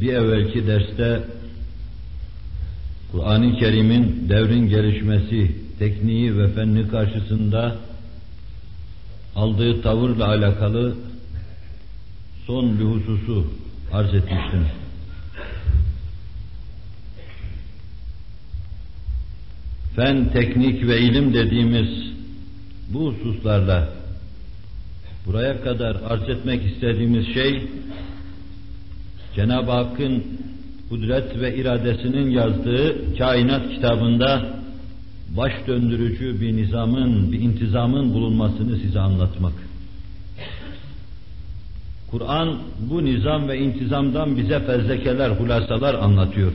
Bir evvelki derste Kur'an-ı Kerim'in devrin gelişmesi, tekniği ve fenni karşısında aldığı tavırla alakalı son bir hususu arz etmiştim. Fen, teknik ve ilim dediğimiz bu hususlarla buraya kadar arz etmek istediğimiz şey Cenab-ı Hakk'ın kudret ve iradesinin yazdığı kainat kitabında baş döndürücü bir nizamın, bir intizamın bulunmasını size anlatmak. Kur'an bu nizam ve intizamdan bize fezlekeler, hulasalar anlatıyor.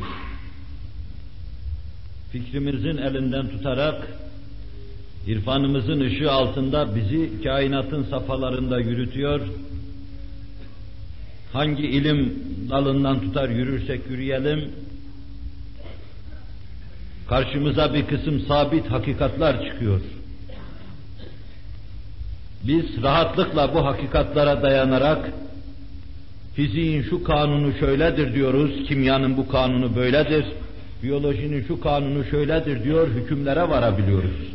Fikrimizin elinden tutarak, irfanımızın ışığı altında bizi kainatın safhalarında yürütüyor, hangi ilim dalından tutar yürürsek yürüyelim, karşımıza bir kısım sabit hakikatlar çıkıyor. Biz rahatlıkla bu hakikatlara dayanarak fiziğin şu kanunu şöyledir diyoruz, kimyanın bu kanunu böyledir, biyolojinin şu kanunu şöyledir diyor, hükümlere varabiliyoruz.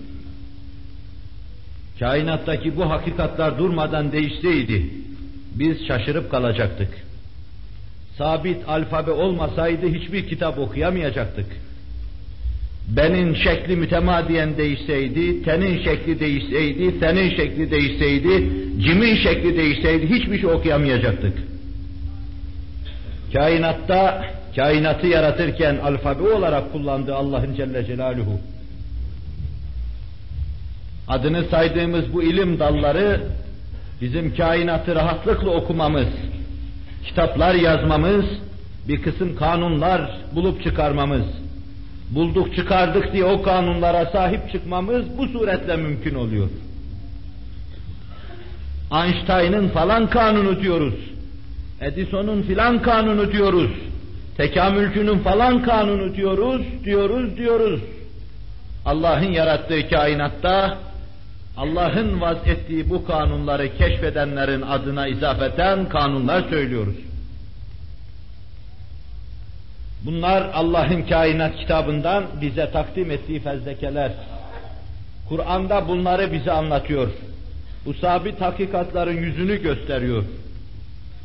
Kainattaki bu hakikatlar durmadan değişseydi, biz şaşırıp kalacaktık. Sabit alfabe olmasaydı hiçbir kitap okuyamayacaktık. Benin şekli mütemadiyen değişseydi, tenin şekli değişseydi, senin şekli değişseydi, cimin şekli değişseydi hiçbir şey okuyamayacaktık. Kainatta, kainatı yaratırken alfabe olarak kullandığı Allah'ın Celle Celaluhu. Adını saydığımız bu ilim dalları bizim kainatı rahatlıkla okumamız, kitaplar yazmamız, bir kısım kanunlar bulup çıkarmamız, bulduk çıkardık diye o kanunlara sahip çıkmamız bu suretle mümkün oluyor. Einstein'ın falan kanunu diyoruz. Edison'un filan kanunu diyoruz. Tekamülcünün falan kanunu diyoruz, diyoruz, diyoruz. Allah'ın yarattığı kainatta Allah'ın vaz ettiği bu kanunları keşfedenlerin adına izafeten kanunlar söylüyoruz. Bunlar Allah'ın kainat kitabından bize takdim ettiği fezlekeler. Kur'an'da bunları bize anlatıyor. Bu sabit hakikatların yüzünü gösteriyor.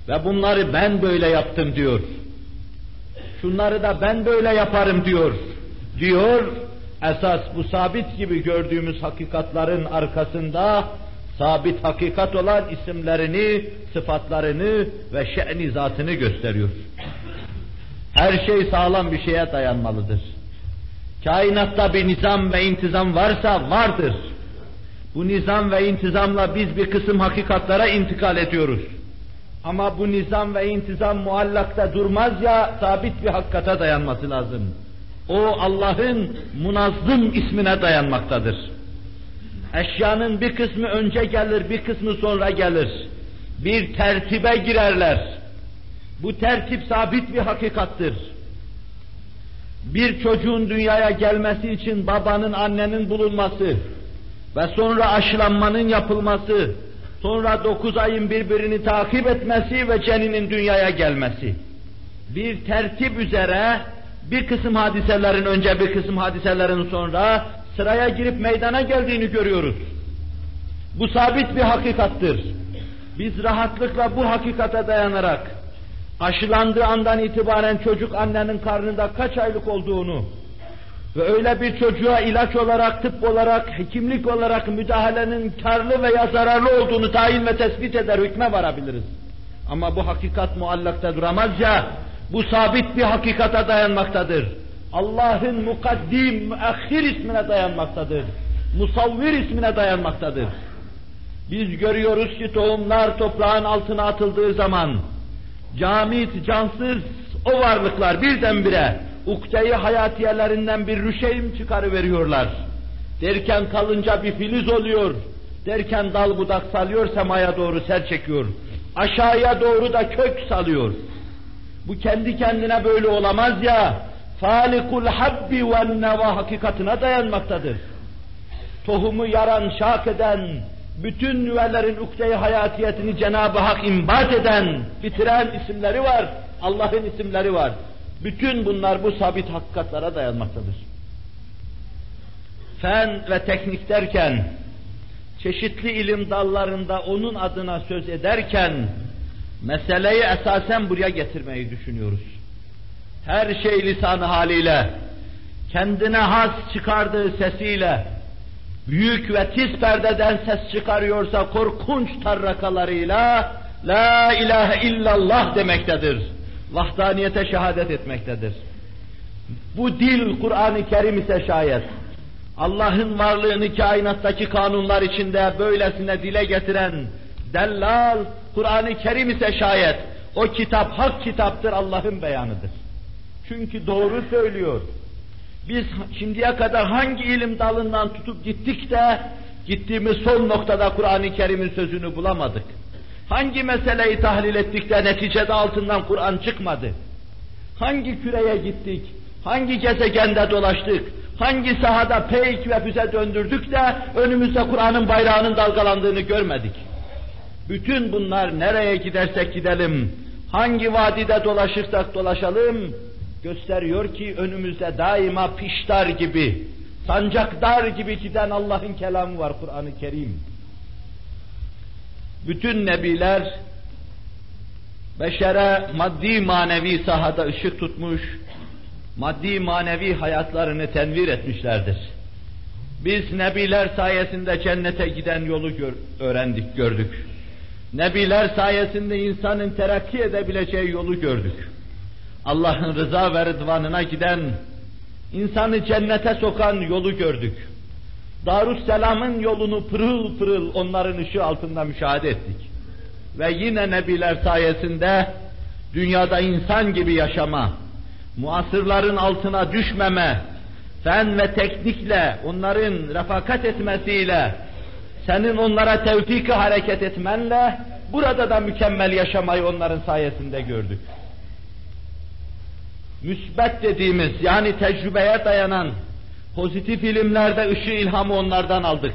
Ve bunları ben böyle yaptım diyor. Şunları da ben böyle yaparım diyor. Diyor, esas bu sabit gibi gördüğümüz hakikatların arkasında sabit hakikat olan isimlerini, sıfatlarını ve şe'ni zatını gösteriyor. Her şey sağlam bir şeye dayanmalıdır. Kainatta bir nizam ve intizam varsa vardır. Bu nizam ve intizamla biz bir kısım hakikatlara intikal ediyoruz. Ama bu nizam ve intizam muallakta durmaz ya, sabit bir hakikate dayanması lazım. O Allah'ın munazzım ismine dayanmaktadır. Eşyanın bir kısmı önce gelir, bir kısmı sonra gelir. Bir tertibe girerler. Bu tertip sabit bir hakikattır. Bir çocuğun dünyaya gelmesi için babanın, annenin bulunması ve sonra aşılanmanın yapılması, sonra dokuz ayın birbirini takip etmesi ve ceninin dünyaya gelmesi. Bir tertip üzere bir kısım hadiselerin önce bir kısım hadiselerin sonra sıraya girip meydana geldiğini görüyoruz. Bu sabit bir hakikattır. Biz rahatlıkla bu hakikate dayanarak aşılandığı andan itibaren çocuk annenin karnında kaç aylık olduğunu ve öyle bir çocuğa ilaç olarak, tıp olarak, hekimlik olarak müdahalenin karlı veya zararlı olduğunu tayin ve tespit eder, hükme varabiliriz. Ama bu hakikat muallakta duramaz ya, bu sabit bir hakikata dayanmaktadır. Allah'ın mukaddim, müahhir ismine dayanmaktadır. Musavvir ismine dayanmaktadır. Biz görüyoruz ki tohumlar toprağın altına atıldığı zaman, camit, cansız o varlıklar birdenbire ukdeyi hayatiyelerinden bir rüşeym çıkarıveriyorlar. Derken kalınca bir filiz oluyor. Derken dal budak salıyor, semaya doğru ser çekiyor. Aşağıya doğru da kök salıyor. Bu kendi kendine böyle olamaz ya. Falikul habbi ve neva hakikatine dayanmaktadır. Tohumu yaran, şak eden, bütün nüvelerin ukde-i hayatiyetini Cenab-ı Hak imbat eden, bitiren isimleri var. Allah'ın isimleri var. Bütün bunlar bu sabit hakikatlara dayanmaktadır. Fen ve teknik derken, çeşitli ilim dallarında onun adına söz ederken, meseleyi esasen buraya getirmeyi düşünüyoruz. Her şey lisanı haliyle, kendine has çıkardığı sesiyle, büyük ve tiz perdeden ses çıkarıyorsa korkunç tarrakalarıyla, La ilahe illallah demektedir. Vahdaniyete şehadet etmektedir. Bu dil Kur'an-ı Kerim ise şayet, Allah'ın varlığını kainattaki kanunlar içinde böylesine dile getiren dellal, Kur'an-ı Kerim ise şayet, o kitap hak kitaptır, Allah'ın beyanıdır. Çünkü doğru söylüyor. Biz şimdiye kadar hangi ilim dalından tutup gittik de, gittiğimiz son noktada Kur'an-ı Kerim'in sözünü bulamadık. Hangi meseleyi tahlil ettik de neticede altından Kur'an çıkmadı? Hangi küreye gittik? Hangi gezegende dolaştık? Hangi sahada peyk ve füze döndürdük de önümüzde Kur'an'ın bayrağının dalgalandığını görmedik? Bütün bunlar nereye gidersek gidelim, hangi vadide dolaşırsak dolaşalım, gösteriyor ki önümüzde daima piştar gibi, sancaktar gibi giden Allah'ın kelamı var Kur'an-ı Kerim. Bütün nebiler beşere maddi manevi sahada ışık tutmuş, maddi manevi hayatlarını tenvir etmişlerdir. Biz nebiler sayesinde cennete giden yolu gör, öğrendik, gördük. Nebiler sayesinde insanın terakki edebileceği yolu gördük. Allah'ın rıza ve rıdvanına giden, insanı cennete sokan yolu gördük. Darüsselam'ın yolunu pırıl pırıl onların ışığı altında müşahede ettik. Ve yine nebiler sayesinde dünyada insan gibi yaşama, muasırların altına düşmeme, fen ve teknikle onların refakat etmesiyle, senin onlara tevfik hareket etmenle burada da mükemmel yaşamayı onların sayesinde gördük. Müsbet dediğimiz yani tecrübeye dayanan pozitif ilimlerde ışığı ilhamı onlardan aldık.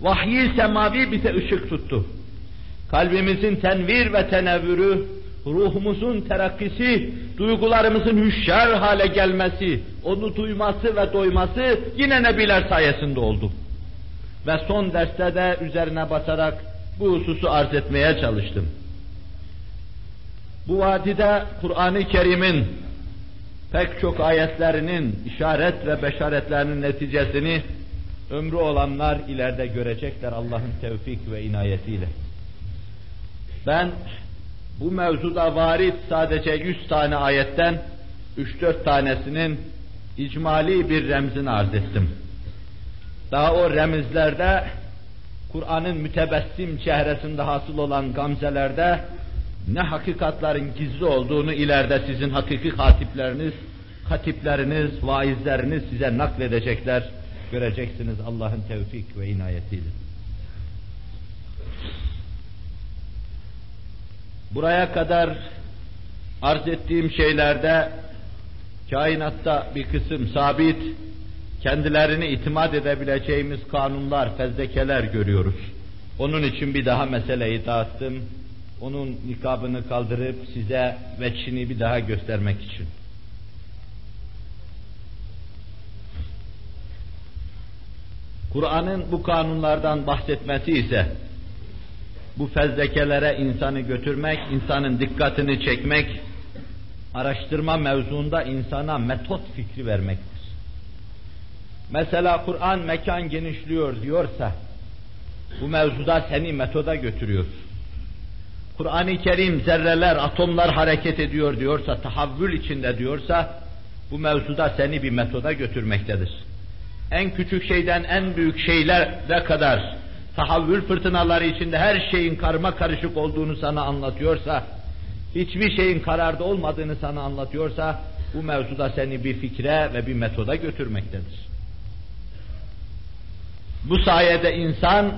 Vahyi semavi bize ışık tuttu. Kalbimizin tenvir ve tenevvürü, ruhumuzun terakkisi, duygularımızın hüşyar hale gelmesi, onu duyması ve doyması yine nebiler sayesinde oldu. Ve son derste de üzerine basarak bu hususu arz etmeye çalıştım. Bu vadide Kur'an-ı Kerim'in pek çok ayetlerinin, işaret ve beşaretlerinin neticesini ömrü olanlar ileride görecekler Allah'ın tevfik ve inayetiyle. Ben bu mevzuda varit sadece yüz tane ayetten üç dört tanesinin icmali bir remzini arz ettim. Daha o remizlerde Kur'an'ın mütebessim çehresinde hasıl olan gamzelerde ne hakikatların gizli olduğunu ileride sizin hakiki hatipleriniz, hatipleriniz, vaizleriniz size nakledecekler. Göreceksiniz Allah'ın tevfik ve inayetiyle. Buraya kadar arz ettiğim şeylerde kainatta bir kısım sabit, kendilerini itimat edebileceğimiz kanunlar, fezlekeler görüyoruz. Onun için bir daha meseleyi dağıttım. Onun nikabını kaldırıp size veçini bir daha göstermek için. Kur'an'ın bu kanunlardan bahsetmesi ise bu fezlekelere insanı götürmek, insanın dikkatini çekmek, araştırma mevzuunda insana metot fikri vermektir. Mesela Kur'an mekan genişliyor diyorsa, bu mevzuda seni metoda götürüyor. Kur'an-ı Kerim zerreler, atomlar hareket ediyor diyorsa, tahavvül içinde diyorsa, bu mevzuda seni bir metoda götürmektedir. En küçük şeyden en büyük şeylere kadar tahavvül fırtınaları içinde her şeyin karma karışık olduğunu sana anlatıyorsa, hiçbir şeyin kararda olmadığını sana anlatıyorsa, bu mevzuda seni bir fikre ve bir metoda götürmektedir. Bu sayede insan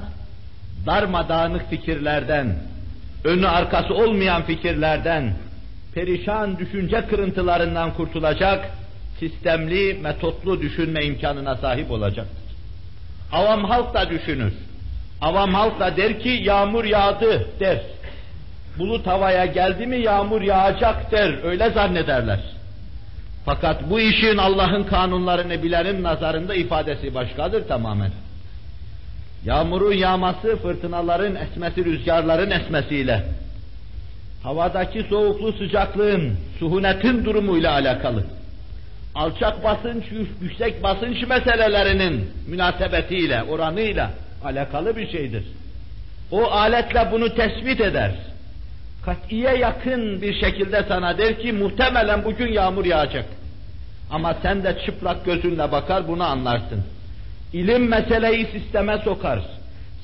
darmadağınık fikirlerden, önü arkası olmayan fikirlerden, perişan düşünce kırıntılarından kurtulacak, sistemli, metotlu düşünme imkanına sahip olacaktır. Avam halk da düşünür. Avam halk da der ki yağmur yağdı der. bulut havaya geldi mi yağmur yağacak der, öyle zannederler. Fakat bu işin Allah'ın kanunlarını bilenin nazarında ifadesi başkadır tamamen. Yağmurun yağması, fırtınaların esmesi, rüzgarların esmesiyle, havadaki soğuklu sıcaklığın, suhunetin durumuyla alakalı. Alçak basınç, yüksek basınç meselelerinin münasebetiyle, oranıyla alakalı bir şeydir. O aletle bunu tespit eder. Katiye yakın bir şekilde sana der ki muhtemelen bugün yağmur yağacak. Ama sen de çıplak gözünle bakar bunu anlarsın. İlim meseleyi sisteme sokar.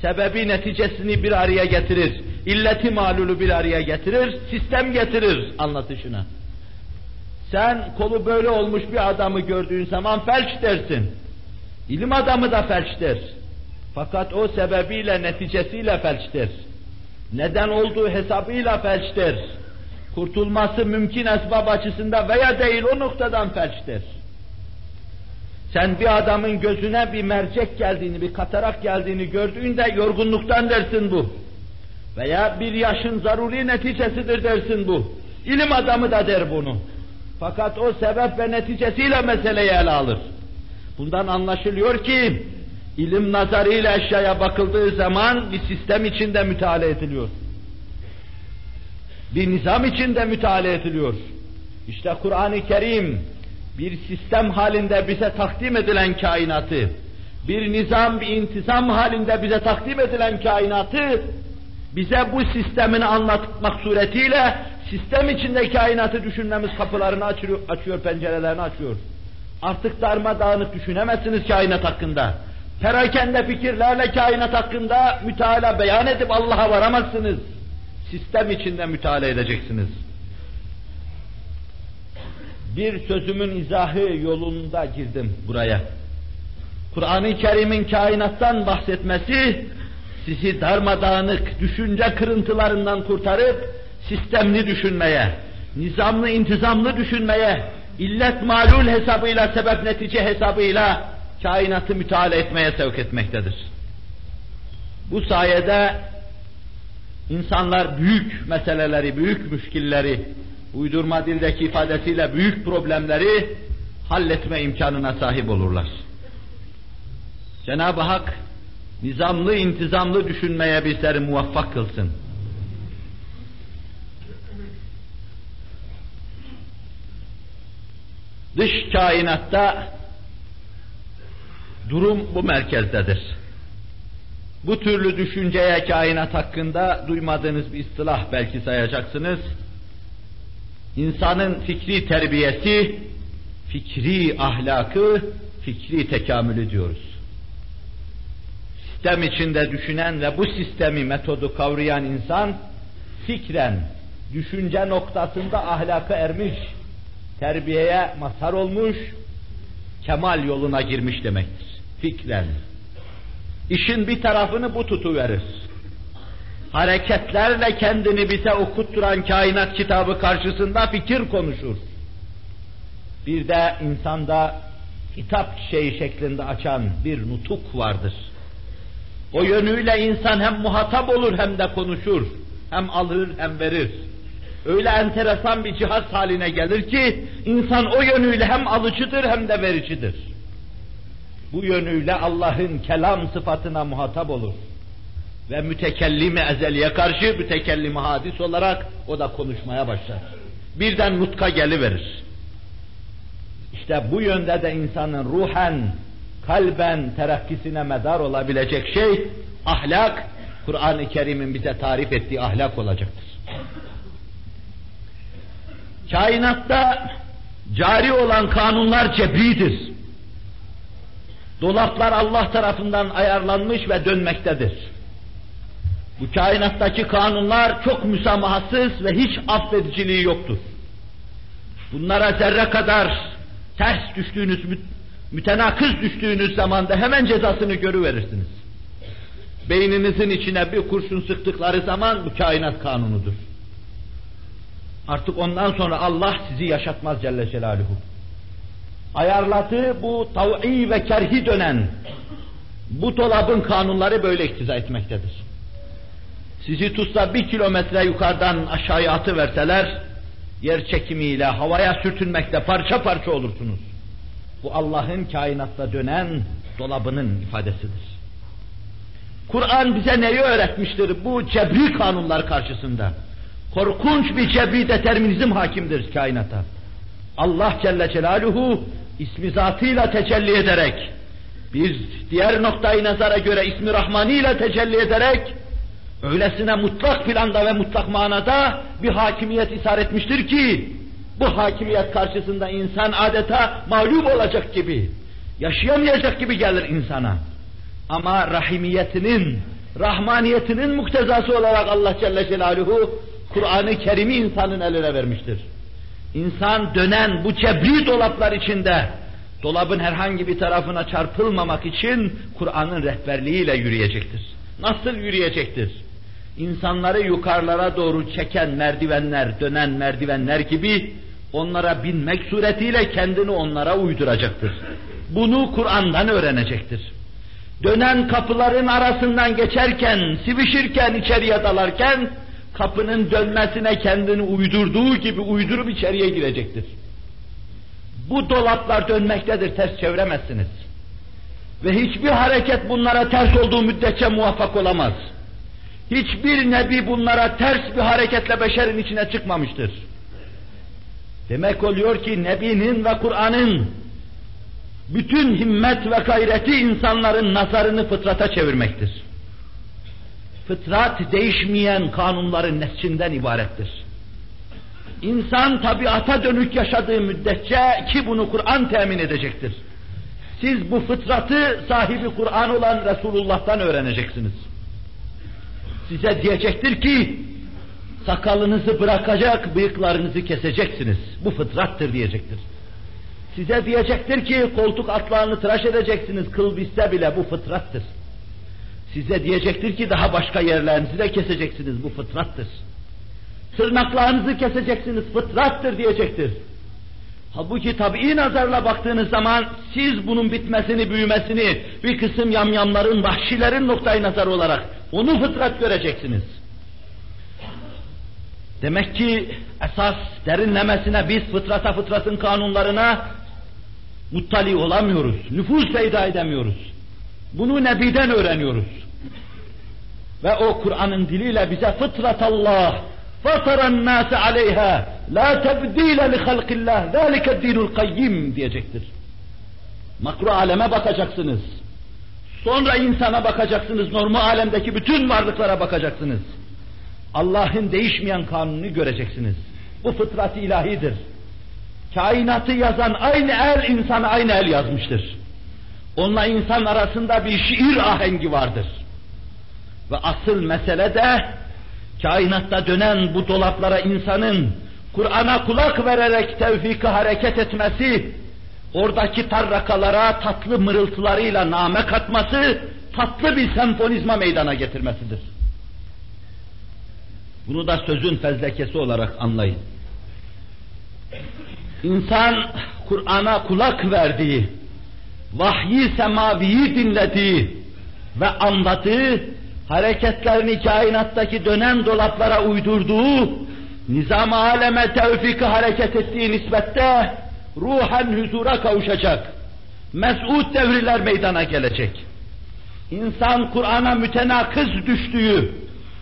Sebebi neticesini bir araya getirir. İlleti malulu bir araya getirir. Sistem getirir anlatışına. Sen kolu böyle olmuş bir adamı gördüğün zaman felç dersin. İlim adamı da felçtir. Fakat o sebebiyle neticesiyle felçtir. Neden olduğu hesabıyla felçtir. Kurtulması mümkün esbab açısında veya değil o noktadan felçtir. Sen bir adamın gözüne bir mercek geldiğini, bir katarak geldiğini gördüğünde yorgunluktan dersin bu. Veya bir yaşın zaruri neticesidir dersin bu. İlim adamı da der bunu. Fakat o sebep ve neticesiyle meseleyi ele alır. Bundan anlaşılıyor ki ilim nazarıyla eşyaya bakıldığı zaman bir sistem içinde müteala ediliyor. Bir nizam içinde müteala ediliyor. İşte Kur'an-ı Kerim bir sistem halinde bize takdim edilen kainatı, bir nizam, bir intizam halinde bize takdim edilen kainatı, bize bu sistemini anlatmak suretiyle sistem içinde kainatı düşünmemiz kapılarını açıyor, açıyor pencerelerini açıyor. Artık darmadağınık düşünemezsiniz kainat hakkında. Perakende fikirlerle kainat hakkında müteala beyan edip Allah'a varamazsınız. Sistem içinde müteala edeceksiniz. Bir sözümün izahı yolunda girdim buraya. Kur'an-ı Kerim'in kainattan bahsetmesi, sizi darmadağınık düşünce kırıntılarından kurtarıp, sistemli düşünmeye, nizamlı intizamlı düşünmeye, illet malul hesabıyla, sebep netice hesabıyla kainatı müteala etmeye sevk etmektedir. Bu sayede insanlar büyük meseleleri, büyük müşkilleri, uydurma dildeki ifadesiyle büyük problemleri halletme imkanına sahip olurlar. Cenab-ı Hak nizamlı, intizamlı düşünmeye bizleri muvaffak kılsın. Dış kainatta durum bu merkezdedir. Bu türlü düşünceye kainat hakkında duymadığınız bir istilah belki sayacaksınız. İnsanın fikri terbiyesi, fikri ahlakı, fikri tekamülü diyoruz. Sistem içinde düşünen ve bu sistemi, metodu kavrayan insan, fikren, düşünce noktasında ahlaka ermiş, terbiyeye mazhar olmuş, kemal yoluna girmiş demektir. Fikren. İşin bir tarafını bu tutuverir. Hareketlerle kendini bize okutturan kainat kitabı karşısında fikir konuşur. Bir de insanda kitap çiçeği şeklinde açan bir nutuk vardır. O yönüyle insan hem muhatap olur hem de konuşur. Hem alır hem verir öyle enteresan bir cihaz haline gelir ki insan o yönüyle hem alıcıdır hem de vericidir. Bu yönüyle Allah'ın kelam sıfatına muhatap olur. Ve mütekellimi ezeliye karşı mütekellimi hadis olarak o da konuşmaya başlar. Birden nutka geliverir. İşte bu yönde de insanın ruhen, kalben terakkisine medar olabilecek şey ahlak, Kur'an-ı Kerim'in bize tarif ettiği ahlak olacaktır. Kainatta cari olan kanunlar cebridir. Dolaplar Allah tarafından ayarlanmış ve dönmektedir. Bu kainattaki kanunlar çok müsamahasız ve hiç affediciliği yoktur. Bunlara zerre kadar ters düştüğünüz, mütenakız düştüğünüz zamanda hemen cezasını görüverirsiniz. Beyninizin içine bir kurşun sıktıkları zaman bu kainat kanunudur. Artık ondan sonra Allah sizi yaşatmaz Celle Celaluhu. Ayarladığı bu tav'i ve kerhi dönen bu dolabın kanunları böyle iktiza etmektedir. Sizi tutsa bir kilometre yukarıdan aşağıya atı verseler, yer çekimiyle havaya sürtünmekte parça parça olursunuz. Bu Allah'ın kainatta dönen dolabının ifadesidir. Kur'an bize neyi öğretmiştir bu cebri kanunlar karşısında? Korkunç bir cebri determinizm hakimdir kainata. Allah Celle Celaluhu ismi zatıyla tecelli ederek, bir diğer noktayı nazara göre ismi Rahmani ile tecelli ederek, öylesine mutlak planda ve mutlak manada bir hakimiyet isar etmiştir ki, bu hakimiyet karşısında insan adeta mağlup olacak gibi, yaşayamayacak gibi gelir insana. Ama rahimiyetinin, rahmaniyetinin muktezası olarak Allah Celle Celaluhu Kur'an-ı Kerim'i insanın eline vermiştir. İnsan dönen bu cebri dolaplar içinde dolabın herhangi bir tarafına çarpılmamak için Kur'an'ın rehberliğiyle yürüyecektir. Nasıl yürüyecektir? İnsanları yukarılara doğru çeken merdivenler, dönen merdivenler gibi onlara binmek suretiyle kendini onlara uyduracaktır. Bunu Kur'an'dan öğrenecektir. Dönen kapıların arasından geçerken, sivişirken, içeriye dalarken kapının dönmesine kendini uydurduğu gibi uydurup içeriye girecektir. Bu dolaplar dönmektedir, ters çeviremezsiniz. Ve hiçbir hareket bunlara ters olduğu müddetçe muvaffak olamaz. Hiçbir nebi bunlara ters bir hareketle beşerin içine çıkmamıştır. Demek oluyor ki Nebi'nin ve Kur'an'ın bütün himmet ve gayreti insanların nazarını fıtrata çevirmektir. Fıtrat değişmeyen kanunların nescinden ibarettir. İnsan tabiata dönük yaşadığı müddetçe ki bunu Kur'an temin edecektir. Siz bu fıtratı sahibi Kur'an olan Resulullah'tan öğreneceksiniz. Size diyecektir ki sakalınızı bırakacak, bıyıklarınızı keseceksiniz. Bu fıtrattır diyecektir. Size diyecektir ki koltuk atlarını tıraş edeceksiniz, kıl bitse bile bu fıtrattır. Size diyecektir ki daha başka yerlerinizi de keseceksiniz, bu fıtrattır. Tırnaklarınızı keseceksiniz, fıtrattır diyecektir. Halbuki tabii nazarla baktığınız zaman siz bunun bitmesini, büyümesini bir kısım yamyamların, vahşilerin noktayı nazar olarak onu fıtrat göreceksiniz. Demek ki esas derinlemesine biz fıtrata fıtratın kanunlarına muttali olamıyoruz. Nüfuz peyda edemiyoruz. Bunu Nebi'den öğreniyoruz. Ve o Kur'an'ın diliyle bize fıtratallah fataran nase aleyha la tebdile li halqillah zalike dinul kayyim diyecektir. Makru aleme bakacaksınız. Sonra insana bakacaksınız, normal alemdeki bütün varlıklara bakacaksınız. Allah'ın değişmeyen kanunu göreceksiniz. Bu fıtrat ilahidir. Kainatı yazan aynı el insana aynı el yazmıştır. Onunla insan arasında bir şiir ahengi vardır. Ve asıl mesele de kainatta dönen bu dolaplara insanın Kur'an'a kulak vererek tevfiki hareket etmesi, oradaki tarrakalara tatlı mırıltılarıyla name katması, tatlı bir senfonizma meydana getirmesidir. Bunu da sözün fezlekesi olarak anlayın. İnsan Kur'an'a kulak verdiği, vahyi semaviyi dinlediği ve anladığı, hareketlerini kainattaki dönen dolaplara uydurduğu, nizam aleme tevfiki hareket ettiği nispette ruhen huzura kavuşacak. Mes'ud devriler meydana gelecek. İnsan Kur'an'a mütenakız düştüğü,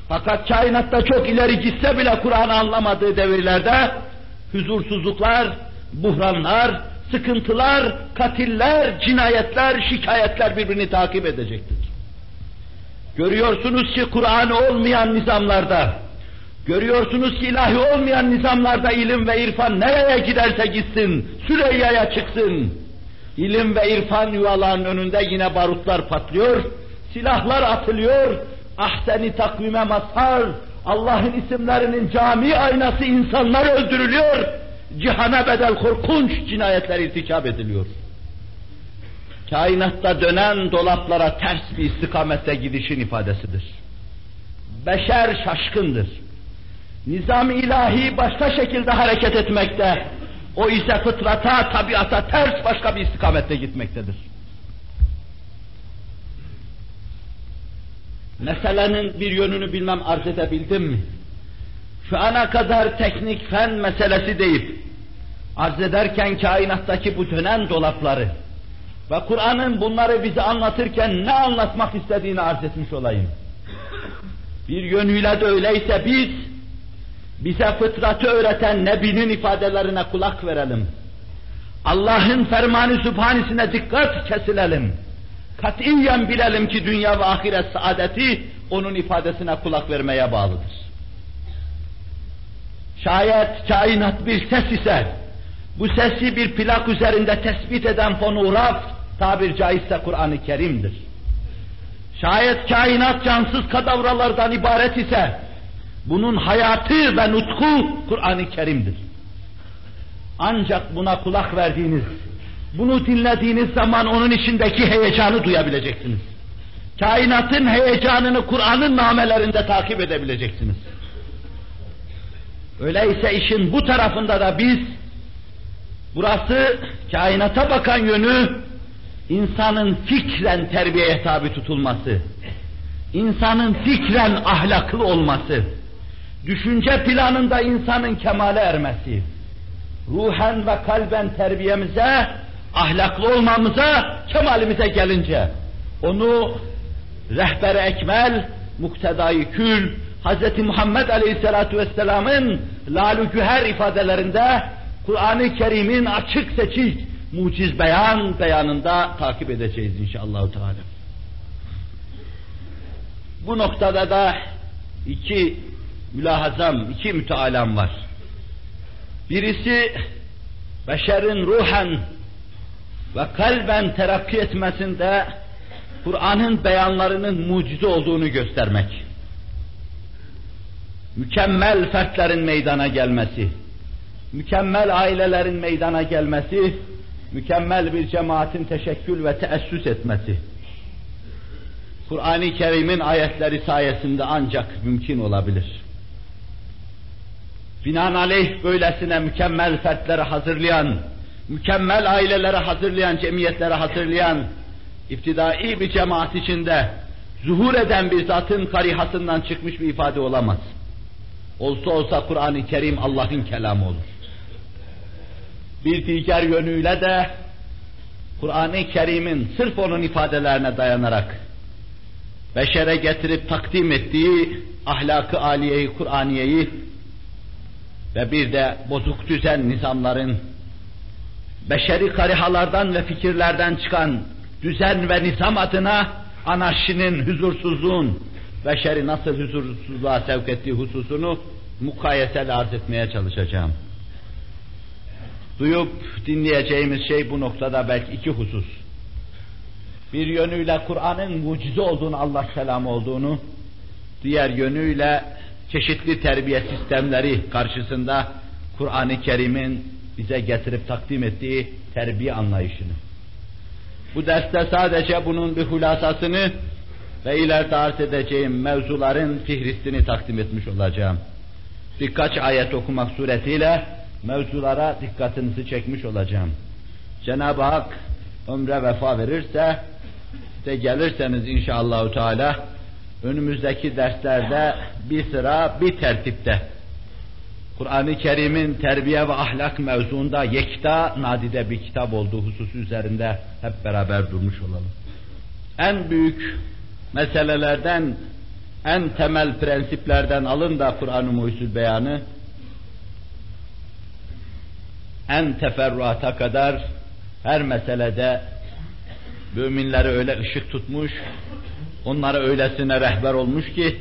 fakat kainatta çok ileri gitse bile Kur'an'ı anlamadığı devirlerde huzursuzluklar, buhranlar, sıkıntılar, katiller, cinayetler, şikayetler birbirini takip edecektir. Görüyorsunuz ki Kur'an olmayan nizamlarda, görüyorsunuz ki ilahi olmayan nizamlarda ilim ve irfan nereye giderse gitsin, Süreyya'ya çıksın. İlim ve irfan yuvalarının önünde yine barutlar patlıyor, silahlar atılıyor, ahseni takvime mazhar, Allah'ın isimlerinin cami aynası insanlar öldürülüyor, cihana bedel korkunç cinayetler irtikap ediliyor. Kainatta dönen dolaplara ters bir istikamette gidişin ifadesidir. Beşer şaşkındır. Nizam ilahi başka şekilde hareket etmekte, o ise fıtrata, tabiata ters başka bir istikamette gitmektedir. meselenin bir yönünü bilmem arz edebildim mi? Şu ana kadar teknik fen meselesi deyip, arz ederken kainattaki bu dönen dolapları ve Kur'an'ın bunları bize anlatırken ne anlatmak istediğini arz etmiş olayım. Bir yönüyle de öyleyse biz, bize fıtratı öğreten Nebi'nin ifadelerine kulak verelim. Allah'ın fermanı sübhanisine dikkat kesilelim. Katiyen bilelim ki dünya ve ahiret saadeti onun ifadesine kulak vermeye bağlıdır. Şayet kainat bir ses ise, bu sesi bir plak üzerinde tespit eden fonograf, tabir caizse Kur'an-ı Kerim'dir. Şayet kainat cansız kadavralardan ibaret ise, bunun hayatı ve nutku Kur'an-ı Kerim'dir. Ancak buna kulak verdiğiniz, bunu dinlediğiniz zaman onun içindeki heyecanı duyabileceksiniz. Kainatın heyecanını Kur'an'ın namelerinde takip edebileceksiniz. Öyleyse işin bu tarafında da biz, burası kainata bakan yönü, insanın fikren terbiyeye tabi tutulması, insanın fikren ahlaklı olması, düşünce planında insanın kemale ermesi, ruhen ve kalben terbiyemize, ahlaklı olmamıza, kemalimize gelince, onu rehber ekmel, muktedayı kül, Hz. Muhammed Aleyhisselatü Vesselam'ın lalü güher ifadelerinde Kur'an-ı Kerim'in açık seçik muciz beyan beyanında takip edeceğiz inşallah Teala. Bu noktada da iki mülahazam, iki mütealam var. Birisi beşerin ruhen ve kalben terakki etmesinde Kur'an'ın beyanlarının mucize olduğunu göstermek. Mükemmel fertlerin meydana gelmesi, mükemmel ailelerin meydana gelmesi, mükemmel bir cemaatin teşekkül ve teessüs etmesi. Kur'an-ı Kerim'in ayetleri sayesinde ancak mümkün olabilir. Binaenaleyh böylesine mükemmel fertleri hazırlayan, mükemmel aileleri hazırlayan, cemiyetleri hazırlayan, iftidai bir cemaat içinde zuhur eden bir zatın karihasından çıkmış bir ifade olamaz. Olsa olsa Kur'an-ı Kerim Allah'ın kelamı olur. Bir diğer yönüyle de Kur'an-ı Kerim'in sırf onun ifadelerine dayanarak beşere getirip takdim ettiği ahlakı aliyeyi, Kur'aniyeyi ve bir de bozuk düzen nizamların beşeri karihalardan ve fikirlerden çıkan düzen ve nizam adına anarşinin, huzursuzluğun beşeri nasıl huzursuzluğa sevk ettiği hususunu mukayesel arz etmeye çalışacağım. Duyup dinleyeceğimiz şey bu noktada belki iki husus. Bir yönüyle Kur'an'ın mucize olduğunu, Allah kelamı olduğunu, diğer yönüyle çeşitli terbiye sistemleri karşısında Kur'an-ı Kerim'in bize getirip takdim ettiği terbiye anlayışını. Bu derste sadece bunun bir hulasasını ve ileride arz edeceğim mevzuların fihristini takdim etmiş olacağım. Birkaç ayet okumak suretiyle mevzulara dikkatinizi çekmiş olacağım. Cenab-ı Hak ömre vefa verirse de gelirseniz inşallahü teala önümüzdeki derslerde bir sıra bir tertipte Kur'an-ı Kerim'in terbiye ve ahlak mevzuunda yekta nadide bir kitap olduğu hususu üzerinde hep beraber durmuş olalım. En büyük meselelerden, en temel prensiplerden alın da Kur'an-ı Muhyüzül Beyanı en teferruata kadar her meselede müminleri öyle ışık tutmuş, onlara öylesine rehber olmuş ki,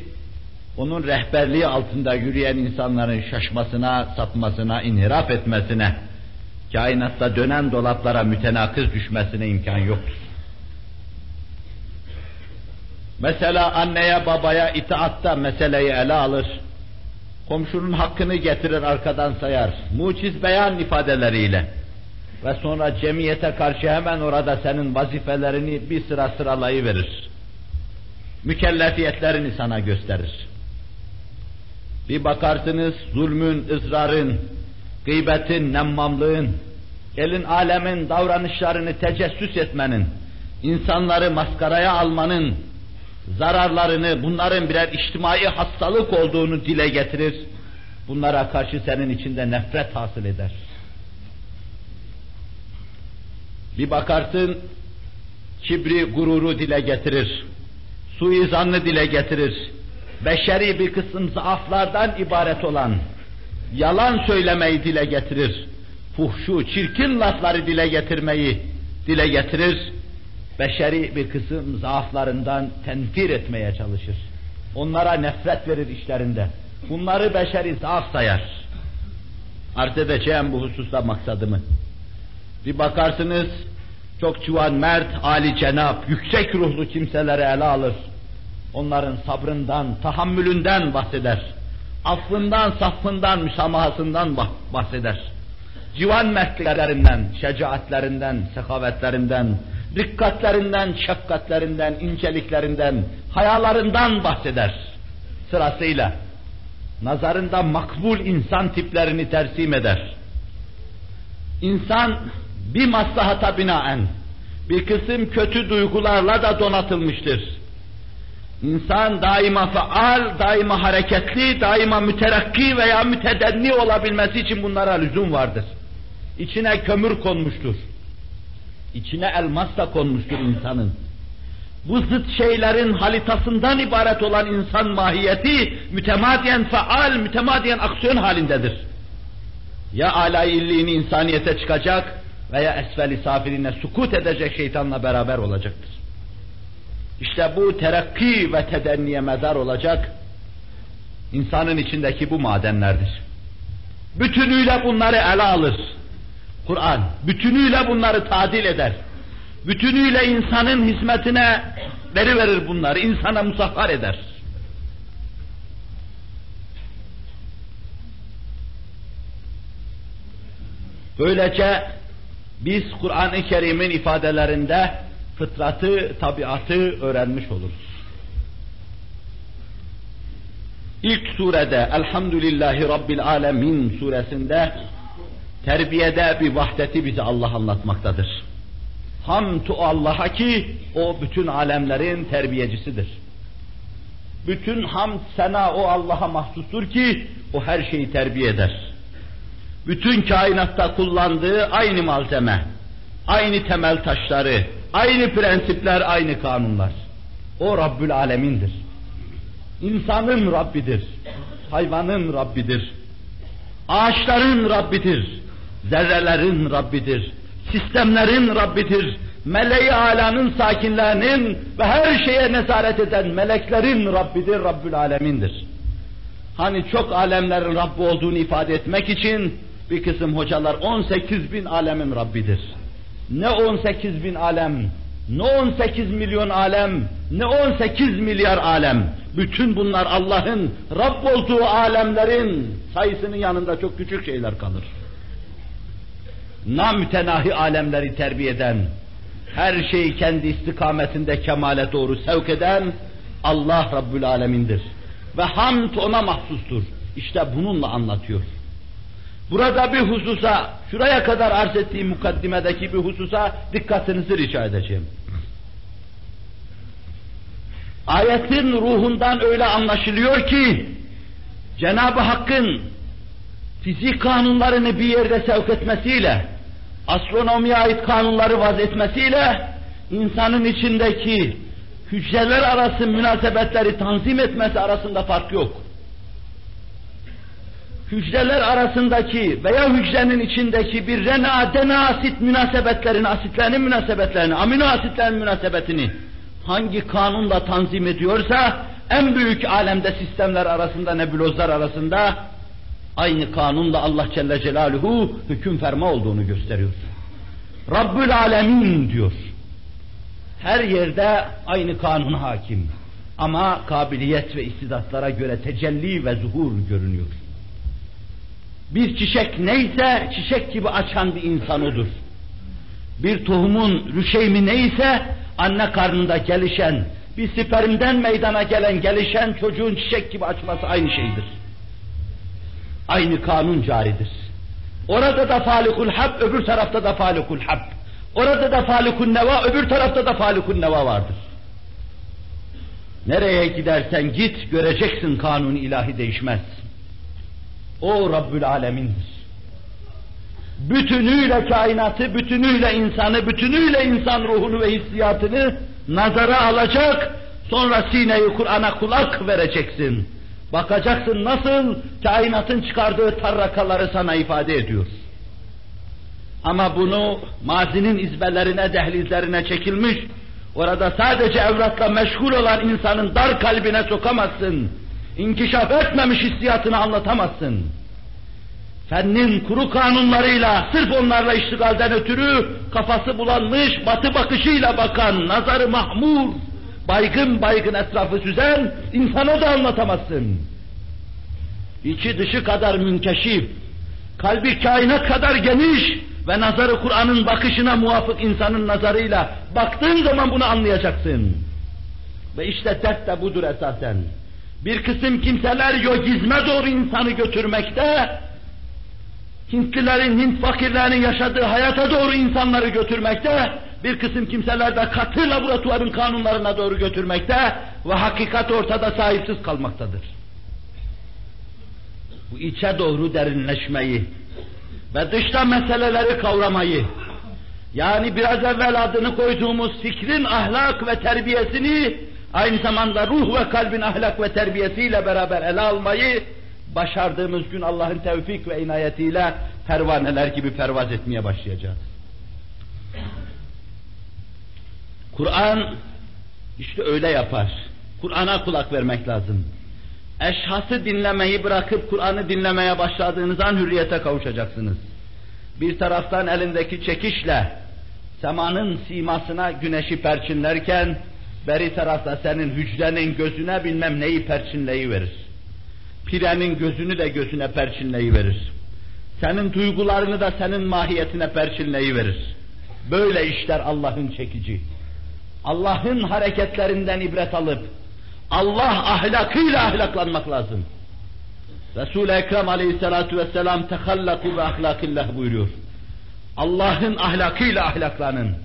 onun rehberliği altında yürüyen insanların şaşmasına, sapmasına, inhiraf etmesine, kainatta dönen dolaplara mütenakız düşmesine imkan yoktur. Mesela anneye babaya itaatta meseleyi ele alır, komşunun hakkını getirir arkadan sayar, muciz beyan ifadeleriyle ve sonra cemiyete karşı hemen orada senin vazifelerini bir sıra sıralayıverir. Mükellefiyetlerini sana gösterir. Bir bakarsınız zulmün, ızrarın, gıybetin, nemmamlığın, elin alemin davranışlarını tecessüs etmenin, insanları maskaraya almanın, zararlarını, bunların birer içtimai hastalık olduğunu dile getirir. Bunlara karşı senin içinde nefret hasıl eder. Bir bakarsın, kibri, gururu dile getirir. Suizanlı dile getirir. Beşeri bir kısım zaaflardan ibaret olan, yalan söylemeyi dile getirir. Fuhşu, çirkin lafları dile getirmeyi dile getirir. Beşeri bir kısım zaaflarından tenfir etmeye çalışır. Onlara nefret verir işlerinde. Bunları beşeri zaaf sayar. Arz edeceğim bu hususta maksadımı. Bir bakarsınız çok civan mert, ali cenap, yüksek ruhlu kimseleri ele alır. Onların sabrından, tahammülünden bahseder. Affından, safından, müsamahasından bahseder. Civan mertliklerinden, şecaatlerinden, sekavetlerinden, dikkatlerinden, şefkatlerinden, inceliklerinden, hayalarından bahseder sırasıyla. Nazarında makbul insan tiplerini tersim eder. İnsan bir maslahata binaen bir kısım kötü duygularla da donatılmıştır. İnsan daima faal, daima hareketli, daima müterakki veya mütedenni olabilmesi için bunlara lüzum vardır. İçine kömür konmuştur. İçine elmas da konmuştur insanın. Bu zıt şeylerin halitasından ibaret olan insan mahiyeti mütemadiyen faal, mütemadiyen aksiyon halindedir. Ya alayilliğini insaniyete çıkacak veya esfeli safirine sukut edecek şeytanla beraber olacaktır. İşte bu terakki ve tedenniye medar olacak insanın içindeki bu madenlerdir. Bütünüyle bunları ele alır. Kur'an bütünüyle bunları tadil eder. Bütünüyle insanın hizmetine veri verir bunları, insana musahhar eder. Böylece biz Kur'an-ı Kerim'in ifadelerinde fıtratı, tabiatı öğrenmiş oluruz. İlk surede Elhamdülillahi Rabbil Alemin suresinde terbiyede bir vahdeti bize Allah anlatmaktadır. Hamd Allah'a ki o bütün alemlerin terbiyecisidir. Bütün hamd sena o Allah'a mahsustur ki o her şeyi terbiye eder. Bütün kainatta kullandığı aynı malzeme, aynı temel taşları, aynı prensipler, aynı kanunlar. O Rabbül Alemin'dir. İnsanın Rabbidir. Hayvanın Rabbidir. Ağaçların Rabbidir. Zerrelerin Rabbidir sistemlerin Rabbidir. Meleği alanın sakinlerinin ve her şeye nezaret eden meleklerin Rabbidir, Rabbül Alemindir. Hani çok alemlerin Rabbi olduğunu ifade etmek için bir kısım hocalar 18 bin alemin Rabbidir. Ne 18 bin alem, ne 18 milyon alem, ne 18 milyar alem. Bütün bunlar Allah'ın Rabb olduğu alemlerin sayısının yanında çok küçük şeyler kalır namütenahi alemleri terbiye eden, her şeyi kendi istikametinde kemale doğru sevk eden Allah Rabbül Alemin'dir. Ve hamd ona mahsustur. İşte bununla anlatıyor. Burada bir hususa, şuraya kadar arz ettiğim mukaddimedeki bir hususa dikkatinizi rica edeceğim. Ayetin ruhundan öyle anlaşılıyor ki, Cenab-ı Hakk'ın fizik kanunlarını bir yerde sevk etmesiyle, astronomiye ait kanunları vazetmesiyle, insanın içindeki hücreler arası münasebetleri tanzim etmesi arasında fark yok. Hücreler arasındaki veya hücrenin içindeki bir rena, dena asit münasebetlerini, asitlerin münasebetlerini, amino asitlerin münasebetini hangi kanunla tanzim ediyorsa en büyük alemde sistemler arasında, nebulozlar arasında aynı kanunla Allah Celle Celaluhu hüküm ferma olduğunu gösteriyor. Rabbül Alemin diyor. Her yerde aynı kanun hakim. Ama kabiliyet ve istidatlara göre tecelli ve zuhur görünüyor. Bir çiçek neyse çiçek gibi açan bir insan odur. Bir tohumun rüşeymi neyse anne karnında gelişen, bir spermden meydana gelen gelişen çocuğun çiçek gibi açması aynı şeydir. Aynı kanun caridir. Orada da falikul hab, öbür tarafta da falikul hab. Orada da falikun neva, öbür tarafta da falikun neva vardır. Nereye gidersen git göreceksin kanun ilahi değişmez. O Rabbül Alemin'dir. Bütünüyle kainatı, bütünüyle insanı, bütünüyle insan ruhunu ve hissiyatını nazara alacak, sonra sineyi Kur'an'a kulak vereceksin. Bakacaksın nasıl kainatın çıkardığı tarrakaları sana ifade ediyor. Ama bunu mazinin izbelerine, dehlizlerine çekilmiş, orada sadece evlatla meşgul olan insanın dar kalbine sokamazsın. İnkişaf etmemiş hissiyatını anlatamazsın. Fennin kuru kanunlarıyla, sırf onlarla iştigalden ötürü kafası bulanmış, batı bakışıyla bakan, nazarı mahmur, baygın baygın etrafı süzen insana da anlatamazsın. İçi dışı kadar münkeşif, kalbi kainat kadar geniş ve nazarı Kur'an'ın bakışına muvafık insanın nazarıyla baktığın zaman bunu anlayacaksın. Ve işte dert de budur esasen. Bir kısım kimseler yogizme doğru insanı götürmekte, Hintlilerin, Hint fakirlerinin yaşadığı hayata doğru insanları götürmekte, bir kısım kimseler de katı laboratuvarın kanunlarına doğru götürmekte ve hakikat ortada sahipsiz kalmaktadır. Bu içe doğru derinleşmeyi ve dışta meseleleri kavramayı, yani biraz evvel adını koyduğumuz fikrin ahlak ve terbiyesini aynı zamanda ruh ve kalbin ahlak ve terbiyesiyle beraber ele almayı başardığımız gün Allah'ın tevfik ve inayetiyle pervaneler gibi pervaz etmeye başlayacağız. Kur'an işte öyle yapar. Kur'an'a kulak vermek lazım. Eşhası dinlemeyi bırakıp Kur'an'ı dinlemeye başladığınız an hürriyete kavuşacaksınız. Bir taraftan elindeki çekişle semanın simasına güneşi perçinlerken beri tarafta senin hücrenin gözüne bilmem neyi perçinleyi verir. Pirenin gözünü de gözüne perçinleyi verir. Senin duygularını da senin mahiyetine perçinleyi verir. Böyle işler Allah'ın çekici. Allah'ın hareketlerinden ibret alıp Allah ahlakıyla ahlaklanmak lazım. Resul-i Ekrem aleyhissalatu vesselam tehallaku ve ahlakillah buyuruyor. Allah'ın ahlakıyla ahlaklanın.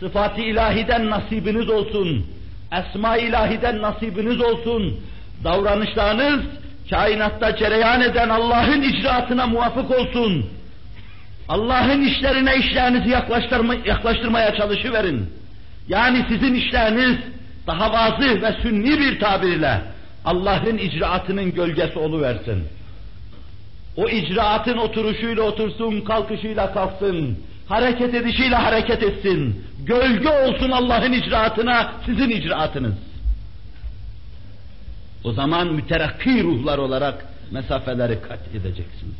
Sıfat-ı ilahiden nasibiniz olsun. Esma-i ilahiden nasibiniz olsun. Davranışlarınız kainatta cereyan eden Allah'ın icraatına muvafık olsun. Allah'ın işlerine işlerinizi yaklaştırma, yaklaştırmaya çalışıverin. Yani sizin işleriniz daha vazı ve sünni bir tabirle Allah'ın icraatının gölgesi oluversin. O icraatın oturuşuyla otursun, kalkışıyla kalksın, hareket edişiyle hareket etsin. Gölge olsun Allah'ın icraatına sizin icraatınız. O zaman müterakki ruhlar olarak mesafeleri kat edeceksiniz.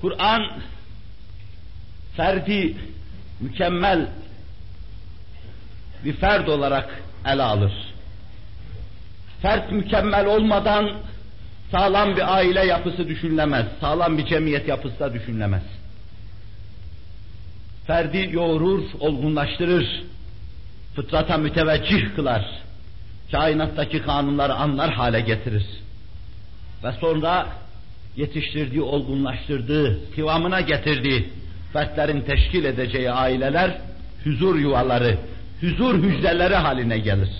Kur'an ferdi mükemmel bir ferd olarak ele alır. Fert mükemmel olmadan sağlam bir aile yapısı düşünülemez, sağlam bir cemiyet yapısı da düşünülemez. Ferdi yoğurur, olgunlaştırır, fıtrata müteveccih kılar, kainattaki kanunları anlar hale getirir. Ve sonra yetiştirdiği, olgunlaştırdığı, kıvamına getirdiği fertlerin teşkil edeceği aileler, huzur yuvaları, huzur hücreleri haline gelir.